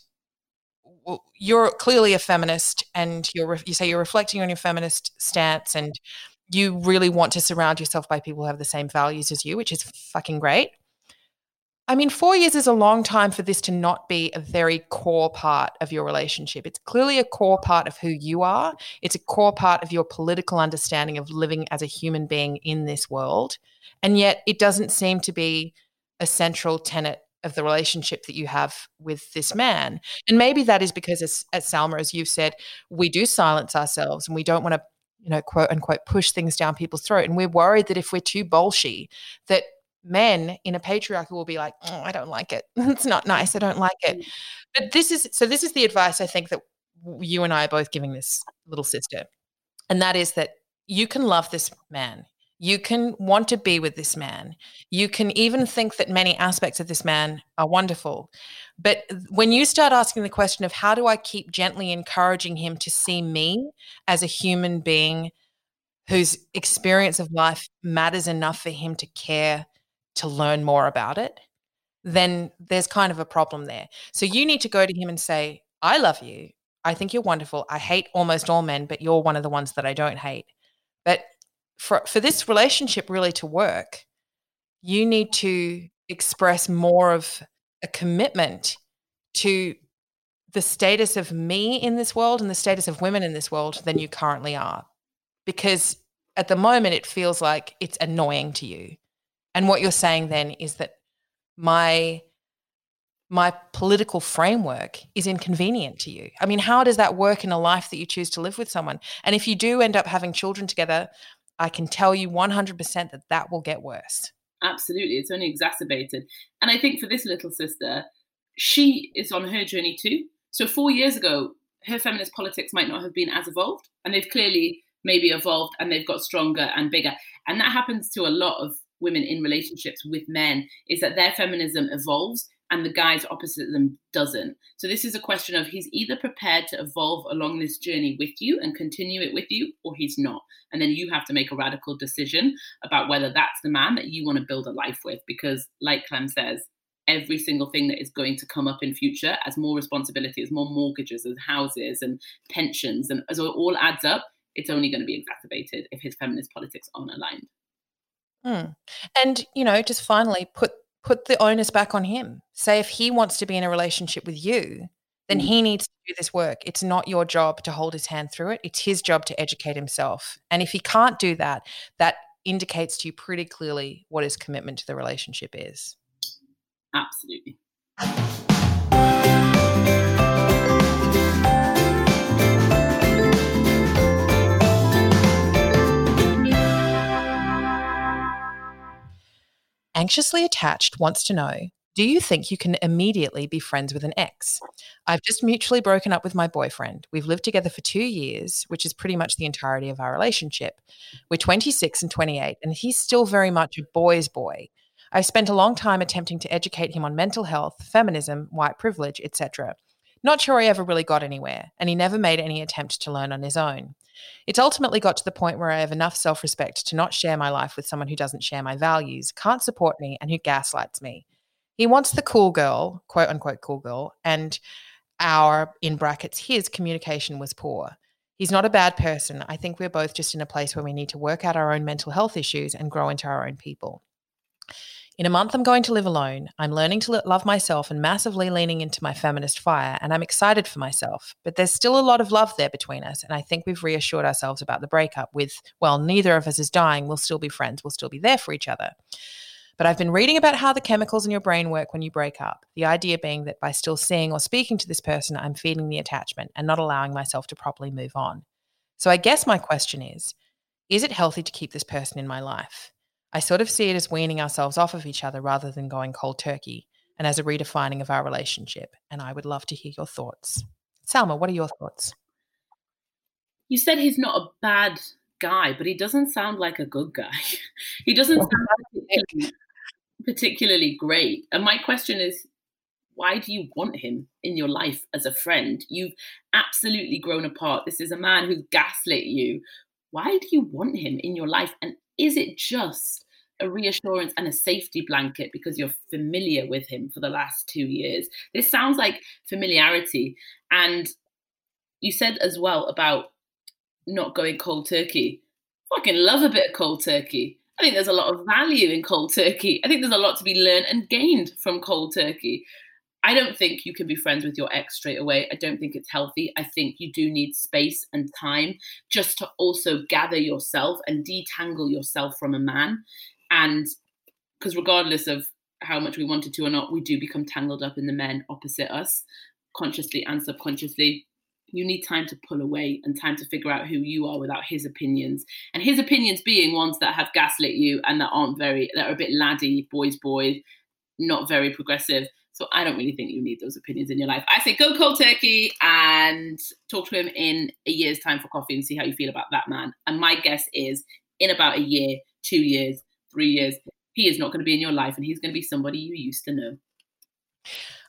you're clearly a feminist and you're you say you're reflecting on your feminist stance and you really want to surround yourself by people who have the same values as you which is fucking great. I mean 4 years is a long time for this to not be a very core part of your relationship. It's clearly a core part of who you are. It's a core part of your political understanding of living as a human being in this world. And yet it doesn't seem to be a central tenet of the relationship that you have with this man. And maybe that is because, as, as Salma, as you've said, we do silence ourselves and we don't want to, you know, quote unquote, push things down people's throat. And we're worried that if we're too bolshy, that men in a patriarchy will be like, oh, I don't like it. it's not nice. I don't like it. Mm. But this is so this is the advice I think that you and I are both giving this little sister. And that is that you can love this man You can want to be with this man. You can even think that many aspects of this man are wonderful. But when you start asking the question of how do I keep gently encouraging him to see me as a human being whose experience of life matters enough for him to care to learn more about it, then there's kind of a problem there. So you need to go to him and say, I love you. I think you're wonderful. I hate almost all men, but you're one of the ones that I don't hate. But for for this relationship really to work, you need to express more of a commitment to the status of me in this world and the status of women in this world than you currently are. Because at the moment it feels like it's annoying to you. And what you're saying then is that my my political framework is inconvenient to you. I mean, how does that work in a life that you choose to live with someone? And if you do end up having children together, I can tell you 100% that that will get worse. Absolutely. It's only exacerbated. And I think for this little sister, she is on her journey too. So, four years ago, her feminist politics might not have been as evolved. And they've clearly maybe evolved and they've got stronger and bigger. And that happens to a lot of women in relationships with men is that their feminism evolves and the guys opposite them doesn't. So this is a question of he's either prepared to evolve along this journey with you and continue it with you, or he's not. And then you have to make a radical decision about whether that's the man that you want to build a life with. Because, like Clem says, every single thing that is going to come up in future as more responsibility, as more mortgages, as houses and pensions, and as it all adds up, it's only going to be exacerbated if his feminist politics aren't aligned. Hmm. And you know, just finally put put the onus back on him. Say if he wants to be in a relationship with you, then mm. he needs to do this work. It's not your job to hold his hand through it. It's his job to educate himself. And if he can't do that, that indicates to you pretty clearly what his commitment to the relationship is. Absolutely. Anxiously Attached wants to know Do you think you can immediately be friends with an ex? I've just mutually broken up with my boyfriend. We've lived together for two years, which is pretty much the entirety of our relationship. We're 26 and 28, and he's still very much a boy's boy. I've spent a long time attempting to educate him on mental health, feminism, white privilege, etc. Not sure I ever really got anywhere, and he never made any attempt to learn on his own. It's ultimately got to the point where I have enough self respect to not share my life with someone who doesn't share my values, can't support me, and who gaslights me. He wants the cool girl, quote unquote cool girl, and our, in brackets, his communication was poor. He's not a bad person. I think we're both just in a place where we need to work out our own mental health issues and grow into our own people. In a month, I'm going to live alone. I'm learning to love myself and massively leaning into my feminist fire, and I'm excited for myself. But there's still a lot of love there between us, and I think we've reassured ourselves about the breakup with, well, neither of us is dying. We'll still be friends. We'll still be there for each other. But I've been reading about how the chemicals in your brain work when you break up. The idea being that by still seeing or speaking to this person, I'm feeding the attachment and not allowing myself to properly move on. So I guess my question is Is it healthy to keep this person in my life? I sort of see it as weaning ourselves off of each other rather than going cold turkey and as a redefining of our relationship. And I would love to hear your thoughts. Salma, what are your thoughts? You said he's not a bad guy, but he doesn't sound like a good guy. he doesn't sound particularly, particularly great. And my question is why do you want him in your life as a friend? You've absolutely grown apart. This is a man who's gaslit you. Why do you want him in your life? And is it just a reassurance and a safety blanket because you're familiar with him for the last two years? This sounds like familiarity. And you said as well about not going cold turkey. Fucking love a bit of cold turkey. I think there's a lot of value in cold turkey. I think there's a lot to be learned and gained from cold turkey. I don't think you can be friends with your ex straight away. I don't think it's healthy. I think you do need space and time just to also gather yourself and detangle yourself from a man. And because regardless of how much we wanted to or not, we do become tangled up in the men opposite us, consciously and subconsciously. You need time to pull away and time to figure out who you are without his opinions. And his opinions being ones that have gaslit you and that aren't very, that are a bit laddie, boys, boys, not very progressive so I don't really think you need those opinions in your life. I say go cold turkey and talk to him in a year's time for coffee and see how you feel about that man. And my guess is in about a year, two years, three years. He is not going to be in your life and he's going to be somebody you used to know.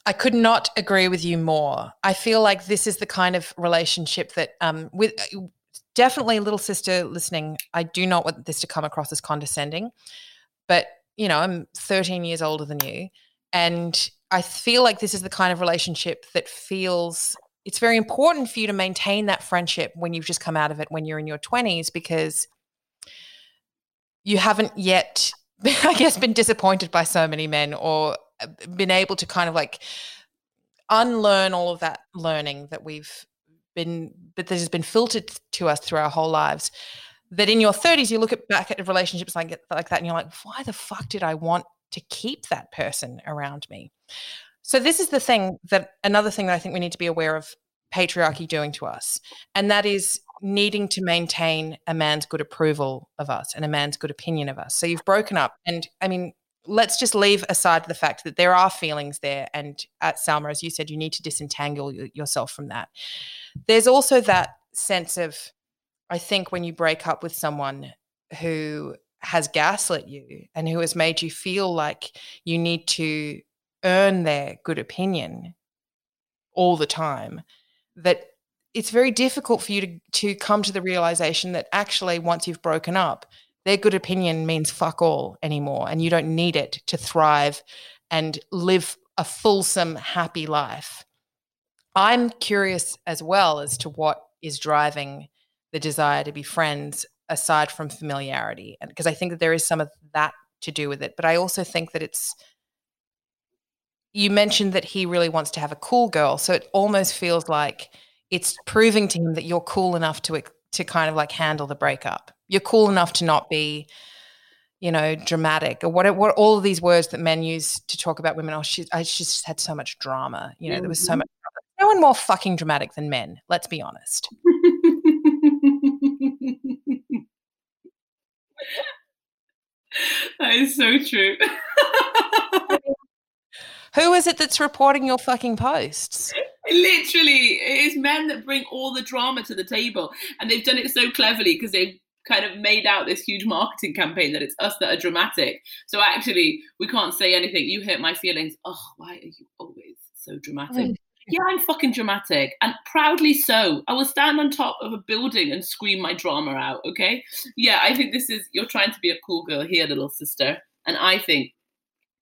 I could not agree with you more. I feel like this is the kind of relationship that, um, with uh, definitely little sister listening, I do not want this to come across as condescending, but you know, I'm 13 years older than you, and I feel like this is the kind of relationship that feels it's very important for you to maintain that friendship when you've just come out of it when you're in your 20s because you haven't yet I guess been disappointed by so many men or uh, been able to kind of like unlearn all of that learning that we've been that has been filtered to us through our whole lives that in your 30s you look at back at relationships like like that and you're like why the fuck did I want to keep that person around me so this is the thing that another thing that I think we need to be aware of patriarchy doing to us, and that is needing to maintain a man's good approval of us and a man's good opinion of us. So you've broken up, and I mean, let's just leave aside the fact that there are feelings there, and at Salma, as you said, you need to disentangle yourself from that. There's also that sense of, I think, when you break up with someone who has gaslit you and who has made you feel like you need to earn their good opinion all the time that it's very difficult for you to, to come to the realization that actually once you've broken up their good opinion means fuck all anymore and you don't need it to thrive and live a fulsome happy life. I'm curious as well as to what is driving the desire to be friends aside from familiarity and because i think that there is some of that to do with it but i also think that it's you mentioned that he really wants to have a cool girl. So it almost feels like it's proving to him that you're cool enough to to kind of like handle the breakup. You're cool enough to not be, you know, dramatic or what what all of these words that men use to talk about women. Oh, she, I, she just had so much drama. You know, mm-hmm. there was so mm-hmm. much. No one more fucking dramatic than men. Let's be honest. that is so true. Who is it that's reporting your fucking posts? Literally, it is men that bring all the drama to the table. And they've done it so cleverly because they've kind of made out this huge marketing campaign that it's us that are dramatic. So actually, we can't say anything. You hurt my feelings. Oh, why are you always so dramatic? Oh, yeah, I'm fucking dramatic and proudly so. I will stand on top of a building and scream my drama out, okay? Yeah, I think this is, you're trying to be a cool girl here, little sister. And I think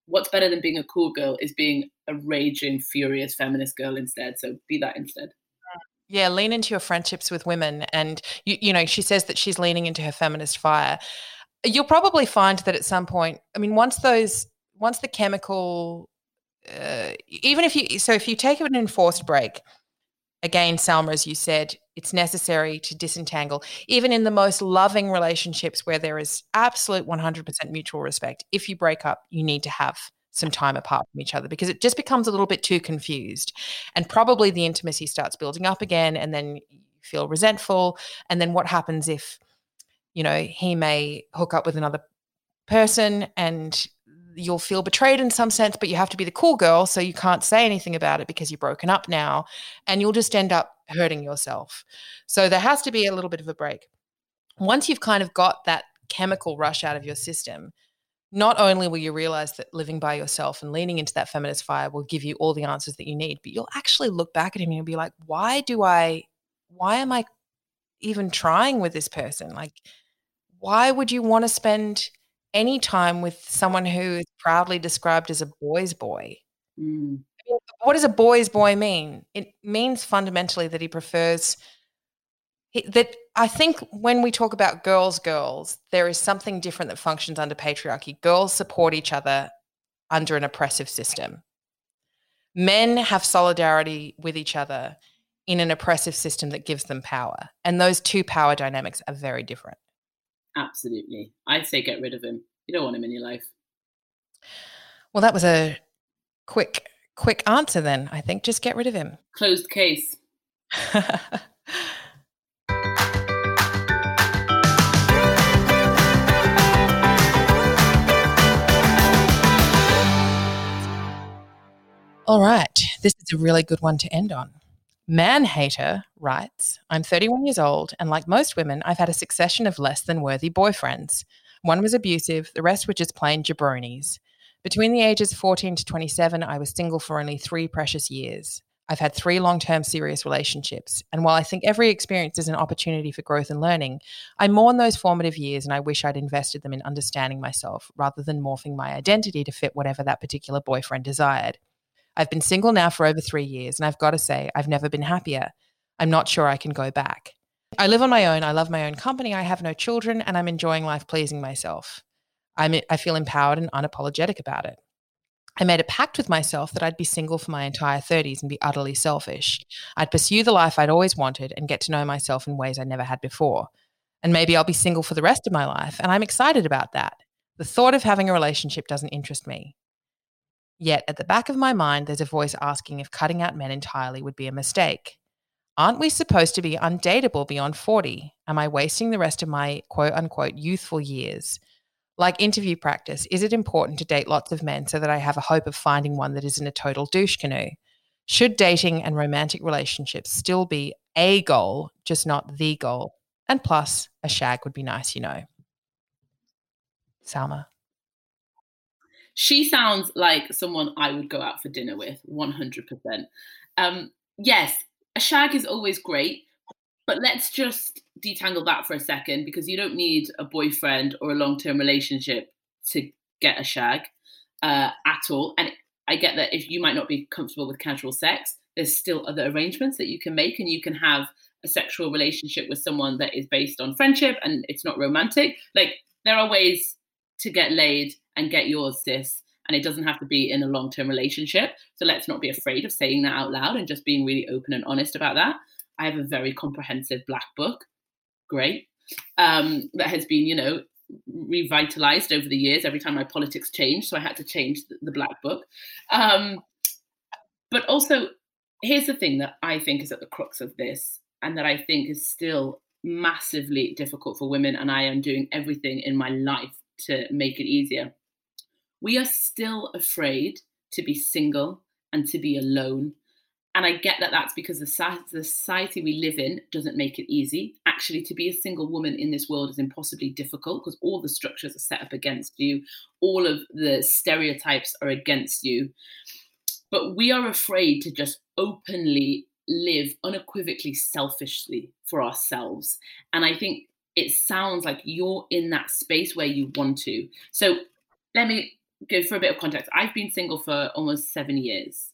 what's better than being a cool girl is being a raging, furious feminist girl instead. So be that instead. Yeah, lean into your friendships with women. And, you, you know, she says that she's leaning into her feminist fire. You'll probably find that at some point, I mean, once those, once the chemical, uh, even if you, so if you take an enforced break, again, Salma, as you said, it's necessary to disentangle, even in the most loving relationships where there is absolute 100% mutual respect. If you break up, you need to have some time apart from each other because it just becomes a little bit too confused. And probably the intimacy starts building up again, and then you feel resentful. And then what happens if, you know, he may hook up with another person and you'll feel betrayed in some sense, but you have to be the cool girl. So you can't say anything about it because you're broken up now. And you'll just end up hurting yourself. So there has to be a little bit of a break. Once you've kind of got that chemical rush out of your system, not only will you realize that living by yourself and leaning into that feminist fire will give you all the answers that you need, but you'll actually look back at him and you'll be like, why do I, why am I even trying with this person? Like, why would you want to spend any time with someone who is proudly described as a boy's boy. Mm. what does a boy's boy mean? It means fundamentally that he prefers that I think when we talk about girls, girls, there is something different that functions under patriarchy. Girls support each other under an oppressive system. Men have solidarity with each other in an oppressive system that gives them power. And those two power dynamics are very different. Absolutely. I'd say get rid of him. You don't want him in your life. Well, that was a quick, quick answer then. I think just get rid of him. Closed case. All right. This is a really good one to end on. Man Hater writes I'm 31 years old, and like most women, I've had a succession of less than worthy boyfriends. One was abusive, the rest were just plain jabronis. Between the ages 14 to 27, I was single for only three precious years. I've had three long term serious relationships. And while I think every experience is an opportunity for growth and learning, I mourn those formative years and I wish I'd invested them in understanding myself rather than morphing my identity to fit whatever that particular boyfriend desired. I've been single now for over three years, and I've got to say, I've never been happier. I'm not sure I can go back. I live on my own. I love my own company. I have no children, and I'm enjoying life pleasing myself. I'm, I feel empowered and unapologetic about it. I made a pact with myself that I'd be single for my entire 30s and be utterly selfish. I'd pursue the life I'd always wanted and get to know myself in ways I never had before. And maybe I'll be single for the rest of my life, and I'm excited about that. The thought of having a relationship doesn't interest me. Yet at the back of my mind, there's a voice asking if cutting out men entirely would be a mistake. Aren't we supposed to be undateable beyond 40? Am I wasting the rest of my quote unquote youthful years? Like interview practice, is it important to date lots of men so that I have a hope of finding one that isn't a total douche canoe? Should dating and romantic relationships still be a goal, just not the goal? And plus, a shag would be nice, you know. Salma. She sounds like someone I would go out for dinner with, 100%. Um, yes, a shag is always great, but let's just detangle that for a second because you don't need a boyfriend or a long term relationship to get a shag uh, at all. And I get that if you might not be comfortable with casual sex, there's still other arrangements that you can make, and you can have a sexual relationship with someone that is based on friendship and it's not romantic. Like there are ways to get laid and get yours, sis. And it doesn't have to be in a long term relationship. So let's not be afraid of saying that out loud and just being really open and honest about that. I have a very comprehensive black book, great, um, that has been, you know, revitalized over the years every time my politics changed. So I had to change the, black book. Um, but also, here's the thing that I think is at the crux of this, and that I think is still massively difficult for women. And I am doing everything in my life to make it easier. We are still afraid to be single and to be alone and I get that that's because the, society we live in doesn't make it easy. Actually, to be a single woman in this world is impossibly difficult because all the structures are set up against you, all of the stereotypes are against you. But we are afraid to just openly live unequivocally selfishly for ourselves. And I think it sounds like you're in that space where you want to. So let me give for a bit of context. I've been single for almost seven years.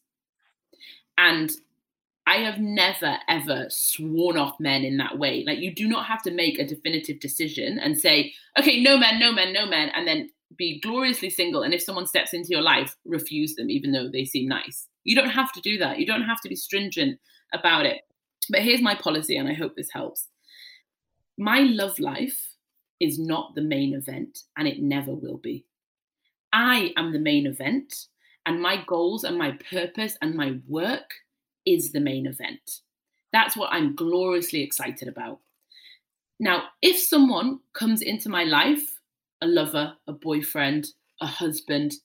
And I have never ever sworn off men in that way. Like you do not have to make a definitive decision and say, okay, no men, no men, no men, and then be gloriously single. And if someone steps into your life, refuse them, even though they seem nice. You don't have to do that. You don't have to be stringent about it. But here's my policy, and I hope this helps. My love life is not the main event, and it never will be. I am the main event and my goals and my purpose and my work is the main event. That's what I'm gloriously excited about. Now, if someone comes into my life, a lover, a boyfriend, a husband,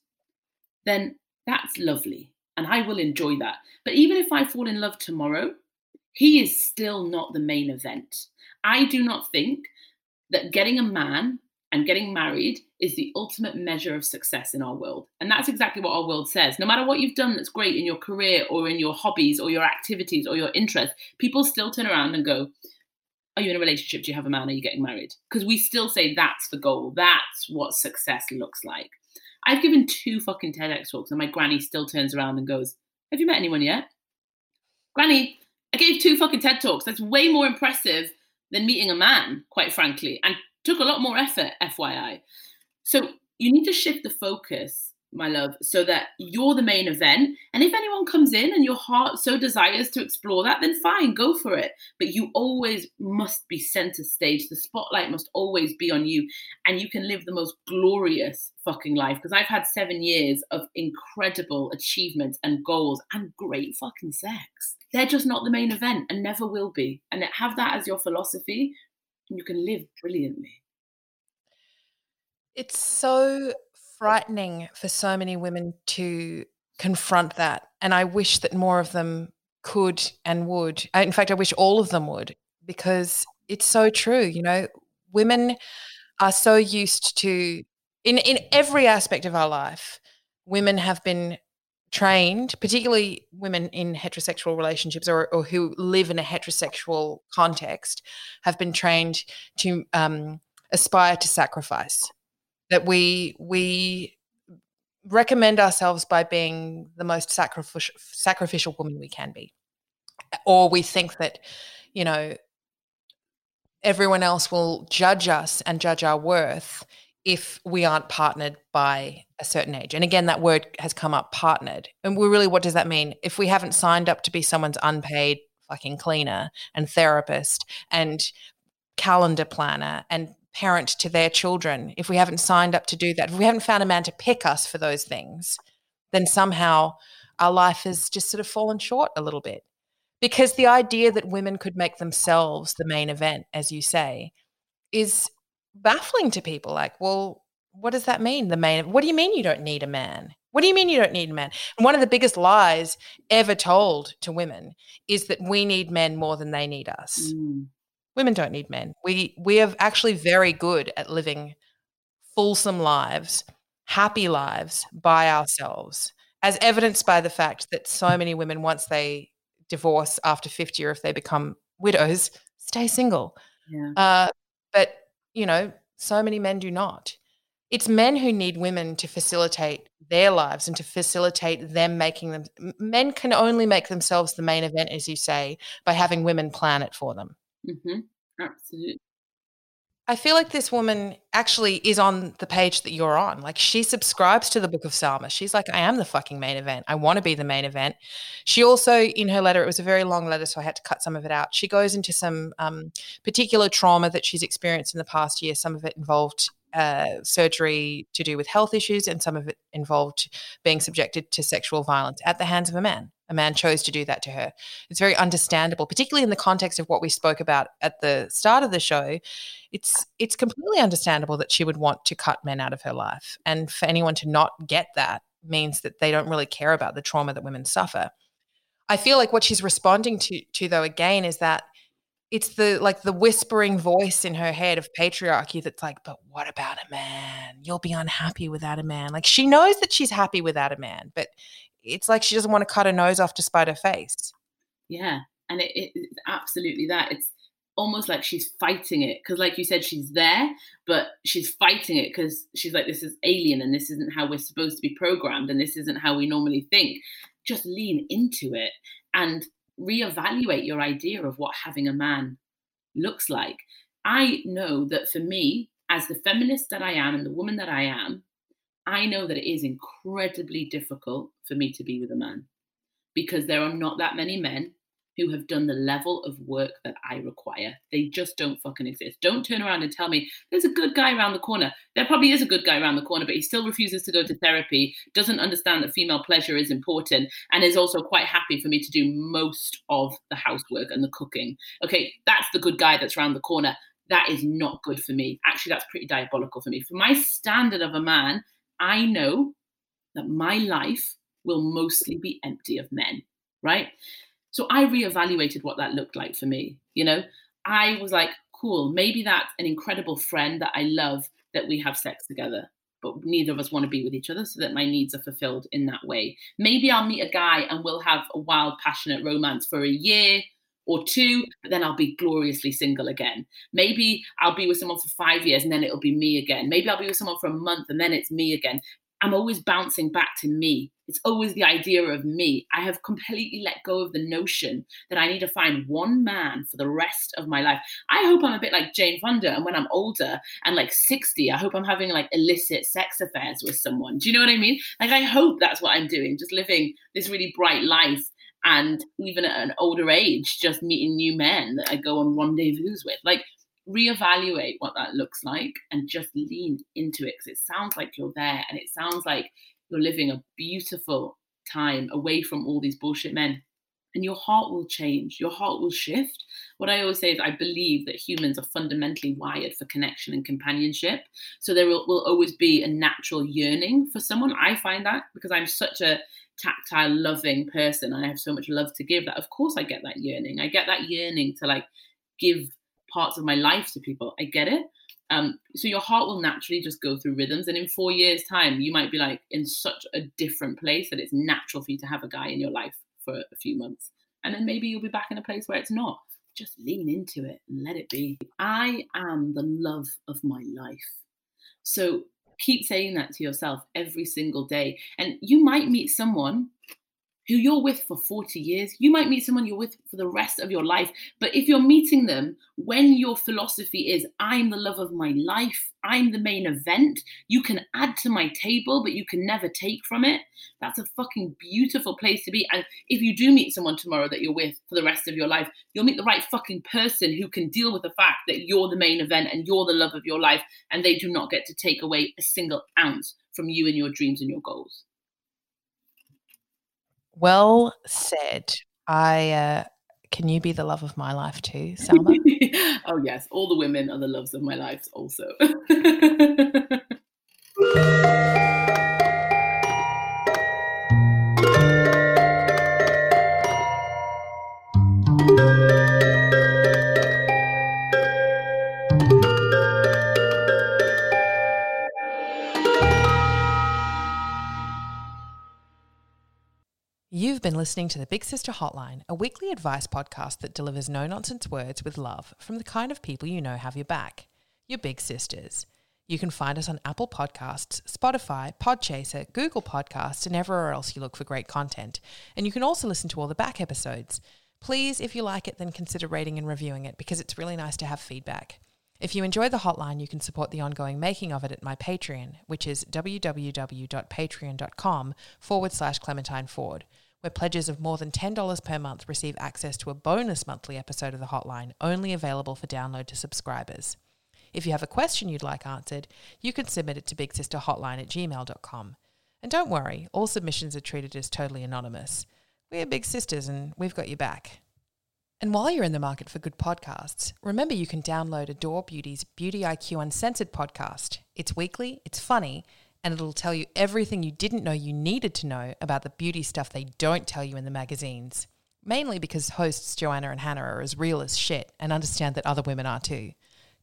then that's lovely and I will enjoy that. But even if I fall in love tomorrow, he is still not the main event. I do not think that getting a man and getting married is the ultimate measure of success in our world. And that's exactly what our world says. No matter what you've done that's great in your career or in your hobbies or your activities or your interests, people still turn around and go, Are you in a relationship? Do you have a man? Are you getting married? Because we still say that's the goal. That's what success looks like. I've given two fucking TEDx talks and my granny still turns around and goes, Have you met anyone yet? Granny, I gave two fucking TED talks. That's way more impressive than meeting a man, quite frankly. And Took a lot more effort, FYI. So you need to shift the focus, my love, so that you're the main event. And if anyone comes in and your heart so desires to explore that, then fine, go for it. But you always must be center stage. The spotlight must always be on you. And you can live the most glorious fucking life. Because I've had seven years of incredible achievements and goals and great fucking sex. They're just not the main event and never will be. And have that as your philosophy and you can live brilliantly. It's so frightening for so many women to confront that. And I wish that more of them could and would. In fact, I wish all of them would because it's so true. You know, women are so used to in in every aspect of our life, women have been trained, particularly women in heterosexual relationships or, or who live in a heterosexual context, have been trained to um, aspire to sacrifice. That we we recommend ourselves by being the most sacrificial sacrificial woman we can be, or we think that you know everyone else will judge us and judge our worth if we aren't partnered by a certain age. And again, that word has come up partnered. And we're really, what does that mean? If we haven't signed up to be someone's unpaid fucking cleaner and therapist and calendar planner and parent to their children, if we haven't signed up to do that, if we haven't found a man to pick us for those things, then somehow our life has just sort of fallen short a little bit. Because the idea that women could make themselves the main event, as you say, is baffling to people. Like, well, what does that mean? The main, what do you mean you don't need a man? What do you mean you don't need a man? And one of the biggest lies ever told to women is that we need men more than they need us. Mm. Women don't need men. We we are actually very good at living fulsome lives, happy lives by ourselves, as evidenced by the fact that so many women, once they divorce after 50 or if they become widows, stay single. Yeah. Uh, but you know, so many men do not. It's men who need women to facilitate their lives and to facilitate them making them. Men can only make themselves the main event, as you say, by having women plan it for them. Mm-hmm. Absolutely. I feel like this woman actually is on the page that you're on. Like she subscribes to the Book of Salma. She's like, I am the fucking main event. I want to be the main event. She also, in her letter, it was a very long letter, so I had to cut some of it out. She goes into some um, particular trauma that she's experienced in the past year. Some of it involved uh, surgery to do with health issues, and some of it involved being subjected to sexual violence at the hands of a man. A man chose to do that to her. It's very understandable, particularly in the context of what we spoke about at the start of the show. It's it's completely understandable that she would want to cut men out of her life, and for anyone to not get that means that they don't really care about the trauma that women suffer. I feel like what she's responding to to though again is that it's the like the whispering voice in her head of patriarchy that's like, but what about a man? You'll be unhappy without a man. Like she knows that she's happy without a man, but it's like she doesn't want to cut her nose off to spite her face. Yeah. And it, it, it's absolutely that. It's almost like she's fighting it because, like you said, she's there, but she's fighting it because she's like, this is alien and this isn't how we're supposed to be programmed and this isn't how we normally think. Just lean into it and reevaluate your idea of what having a man looks like. I know that for me, as the feminist that I am and the woman that I am, I know that it is incredibly difficult for me to be with a man because there are not that many men who have done the level of work that I require. They just don't fucking exist. Don't turn around and tell me there's a good guy around the corner. There probably is a good guy around the corner, but he still refuses to go to therapy, doesn't understand that female pleasure is important, and is also quite happy for me to do most of the housework and the cooking. Okay, that's the good guy that's around the corner. That is not good for me. Actually, that's pretty diabolical for me. For my standard of a man, I know that my life will mostly be empty of men, right? So I reevaluated what that looked like for me. You know, I was like, cool, maybe that's an incredible friend that I love that we have sex together, but neither of us want to be with each other so that my needs are fulfilled in that way. Maybe I'll meet a guy and we'll have a wild, passionate romance for a year or two, but then I'll be gloriously single again. Maybe I'll be with someone for five years and then it'll be me again. Maybe I'll be with someone for a month and then it's me again. I'm always bouncing back to me. It's always the idea of me. I have completely let go of the notion that I need to find one man for the rest of my life. I hope I'm a bit like Jane Fonda, and when I'm older and like 60, I hope I'm having like illicit sex affairs with someone. Do you know what I mean? Like, I hope that's what I'm doing, just living this really bright life. And even at an older age, just meeting new men that I go on rendezvous with. Like, reevaluate what that looks like and just lean into it because it sounds like you're there and it sounds like you're living a beautiful time away from all these bullshit men. And your heart will change your heart will shift. What i always say is i believe that humans are fundamentally wired for connection and companionship. So there will, will always be a natural yearning for someone. I find that because i'm such a tactile loving person i have so much love to give that of course i get that yearning i get that yearning to like give parts of my life to people. I get it. Um, so your heart will naturally just go through rhythms. And in four years' time, you might be like in such a different place that it's natural for you to have a guy in your life for a few months. And then maybe you'll be back in a place where it's not. Just lean into it and let it be. I am the love of my life. So keep saying that to yourself every single day. And you might meet someone who you're with for 40 years. You might meet someone you're with for the rest of your life. But if you're meeting them when your philosophy is, I'm the love of my life, I'm the main event, you can add to my table, but you can never take from it. That's a fucking beautiful place to be. And if you do meet someone tomorrow that you're with for the rest of your life, you'll meet the right fucking person who can deal with the fact that you're the main event and you're the love of your life, and they do not get to take away a single ounce from you and your dreams and your goals. Well said. I uh, can you be the love of my life too, Salma? oh yes, all the women are the loves of my life also. You've been listening to the Big Sister Hotline, a weekly advice podcast that delivers no nonsense words with love from the kind of people you know have your back your big sisters. You can find us on Apple Podcasts, Spotify, Podchaser, Google Podcasts, and everywhere else you look for great content. And you can also listen to all the back episodes. Please, if you like it, then consider rating and reviewing it because it's really nice to have feedback. If you enjoy the hotline, you can support the ongoing making of it at my Patreon, which is www.patreon.com forward slash Clementine Ford where pledges of more than $10 per month receive access to a bonus monthly episode of the hotline, only available for download to subscribers. If you have a question you'd like answered, you can submit it to bigsisterhotline at gmail.com. And don't worry, all submissions are treated as totally anonymous. We're big sisters and we've got your back. And while you're in the market for good podcasts, remember you can download Adore Beauty's Beauty IQ Uncensored podcast. It's weekly, it's funny, and it'll tell you everything you didn't know you needed to know about the beauty stuff they don't tell you in the magazines. Mainly because hosts Joanna and Hannah are as real as shit and understand that other women are too.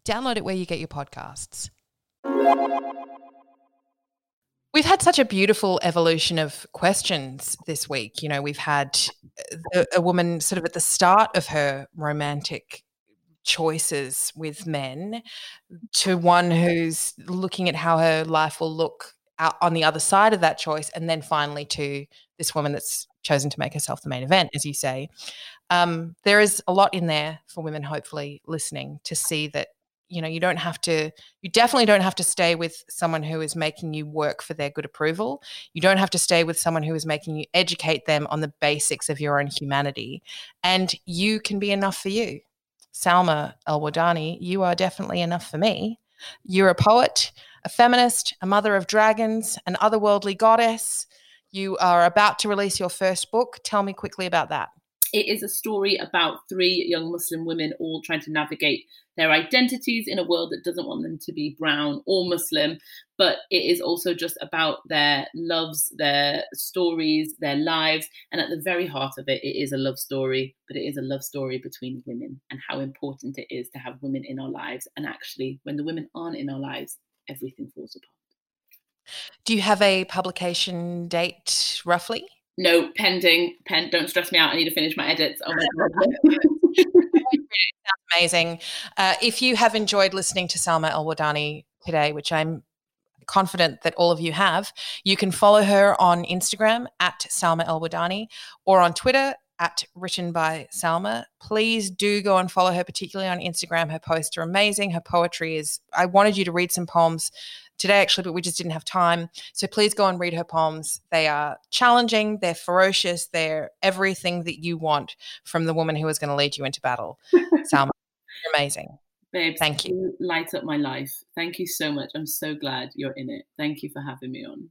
Download it where you get your podcasts. We've had such a beautiful evolution of questions this week. You know, we've had a, a woman sort of at the start of her romantic choices with men to one who's looking at how her life will look out on the other side of that choice and then finally to this woman that's chosen to make herself the main event as you say. Um, there is a lot in there for women hopefully listening to see that you know you don't have to you definitely don't have to stay with someone who is making you work for their good approval. You don't have to stay with someone who is making you educate them on the basics of your own humanity and you can be enough for you Salma El-Wardany, you are definitely enough for me. You're a poet, a feminist, a mother of dragons, an otherworldly goddess. You are about to release your first book. Tell me quickly about that. It is a story about three young Muslim women all trying to navigate their identities in a world that doesn't want them to be brown or Muslim. But it is also just about their loves, their stories, their lives. And at the very heart of it, it is a love story, but it is a love story between women and how important it is to have women in our lives. And actually, when the women aren't in our lives, everything falls apart. Do you have a publication date roughly? No, pending. Pen. Don't stress me out. I need to finish my edits. Oh my god. amazing. Uh, if you have enjoyed listening to Salma El-Wardany today, which I'm confident that all of you have, you can follow her on Instagram at Salma El-Wardany or on Twitter at written by Salma. Please do go and follow her, particularly on Instagram. Her posts are amazing. Her poetry is, I wanted you to read some poems today actually, but we just didn't have time. So please go and read her poems. They are challenging, they're ferocious, they're everything that you want from the woman who is going to lead you into battle. Salma, you're amazing. Babes, thank you. you. Light up my life. Thank you so much. I'm so glad you're in it. Thank you for having me on.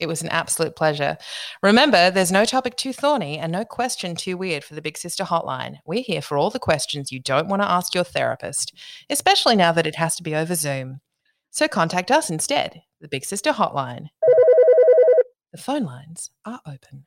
It was an absolute pleasure. Remember, there's no topic too thorny and no question too weird for the Big Sister Hotline. We're here for all the questions you don't want to ask your therapist, especially now that it has to be over Zoom. So contact us instead, the Big Sister Hotline. The phone lines are open.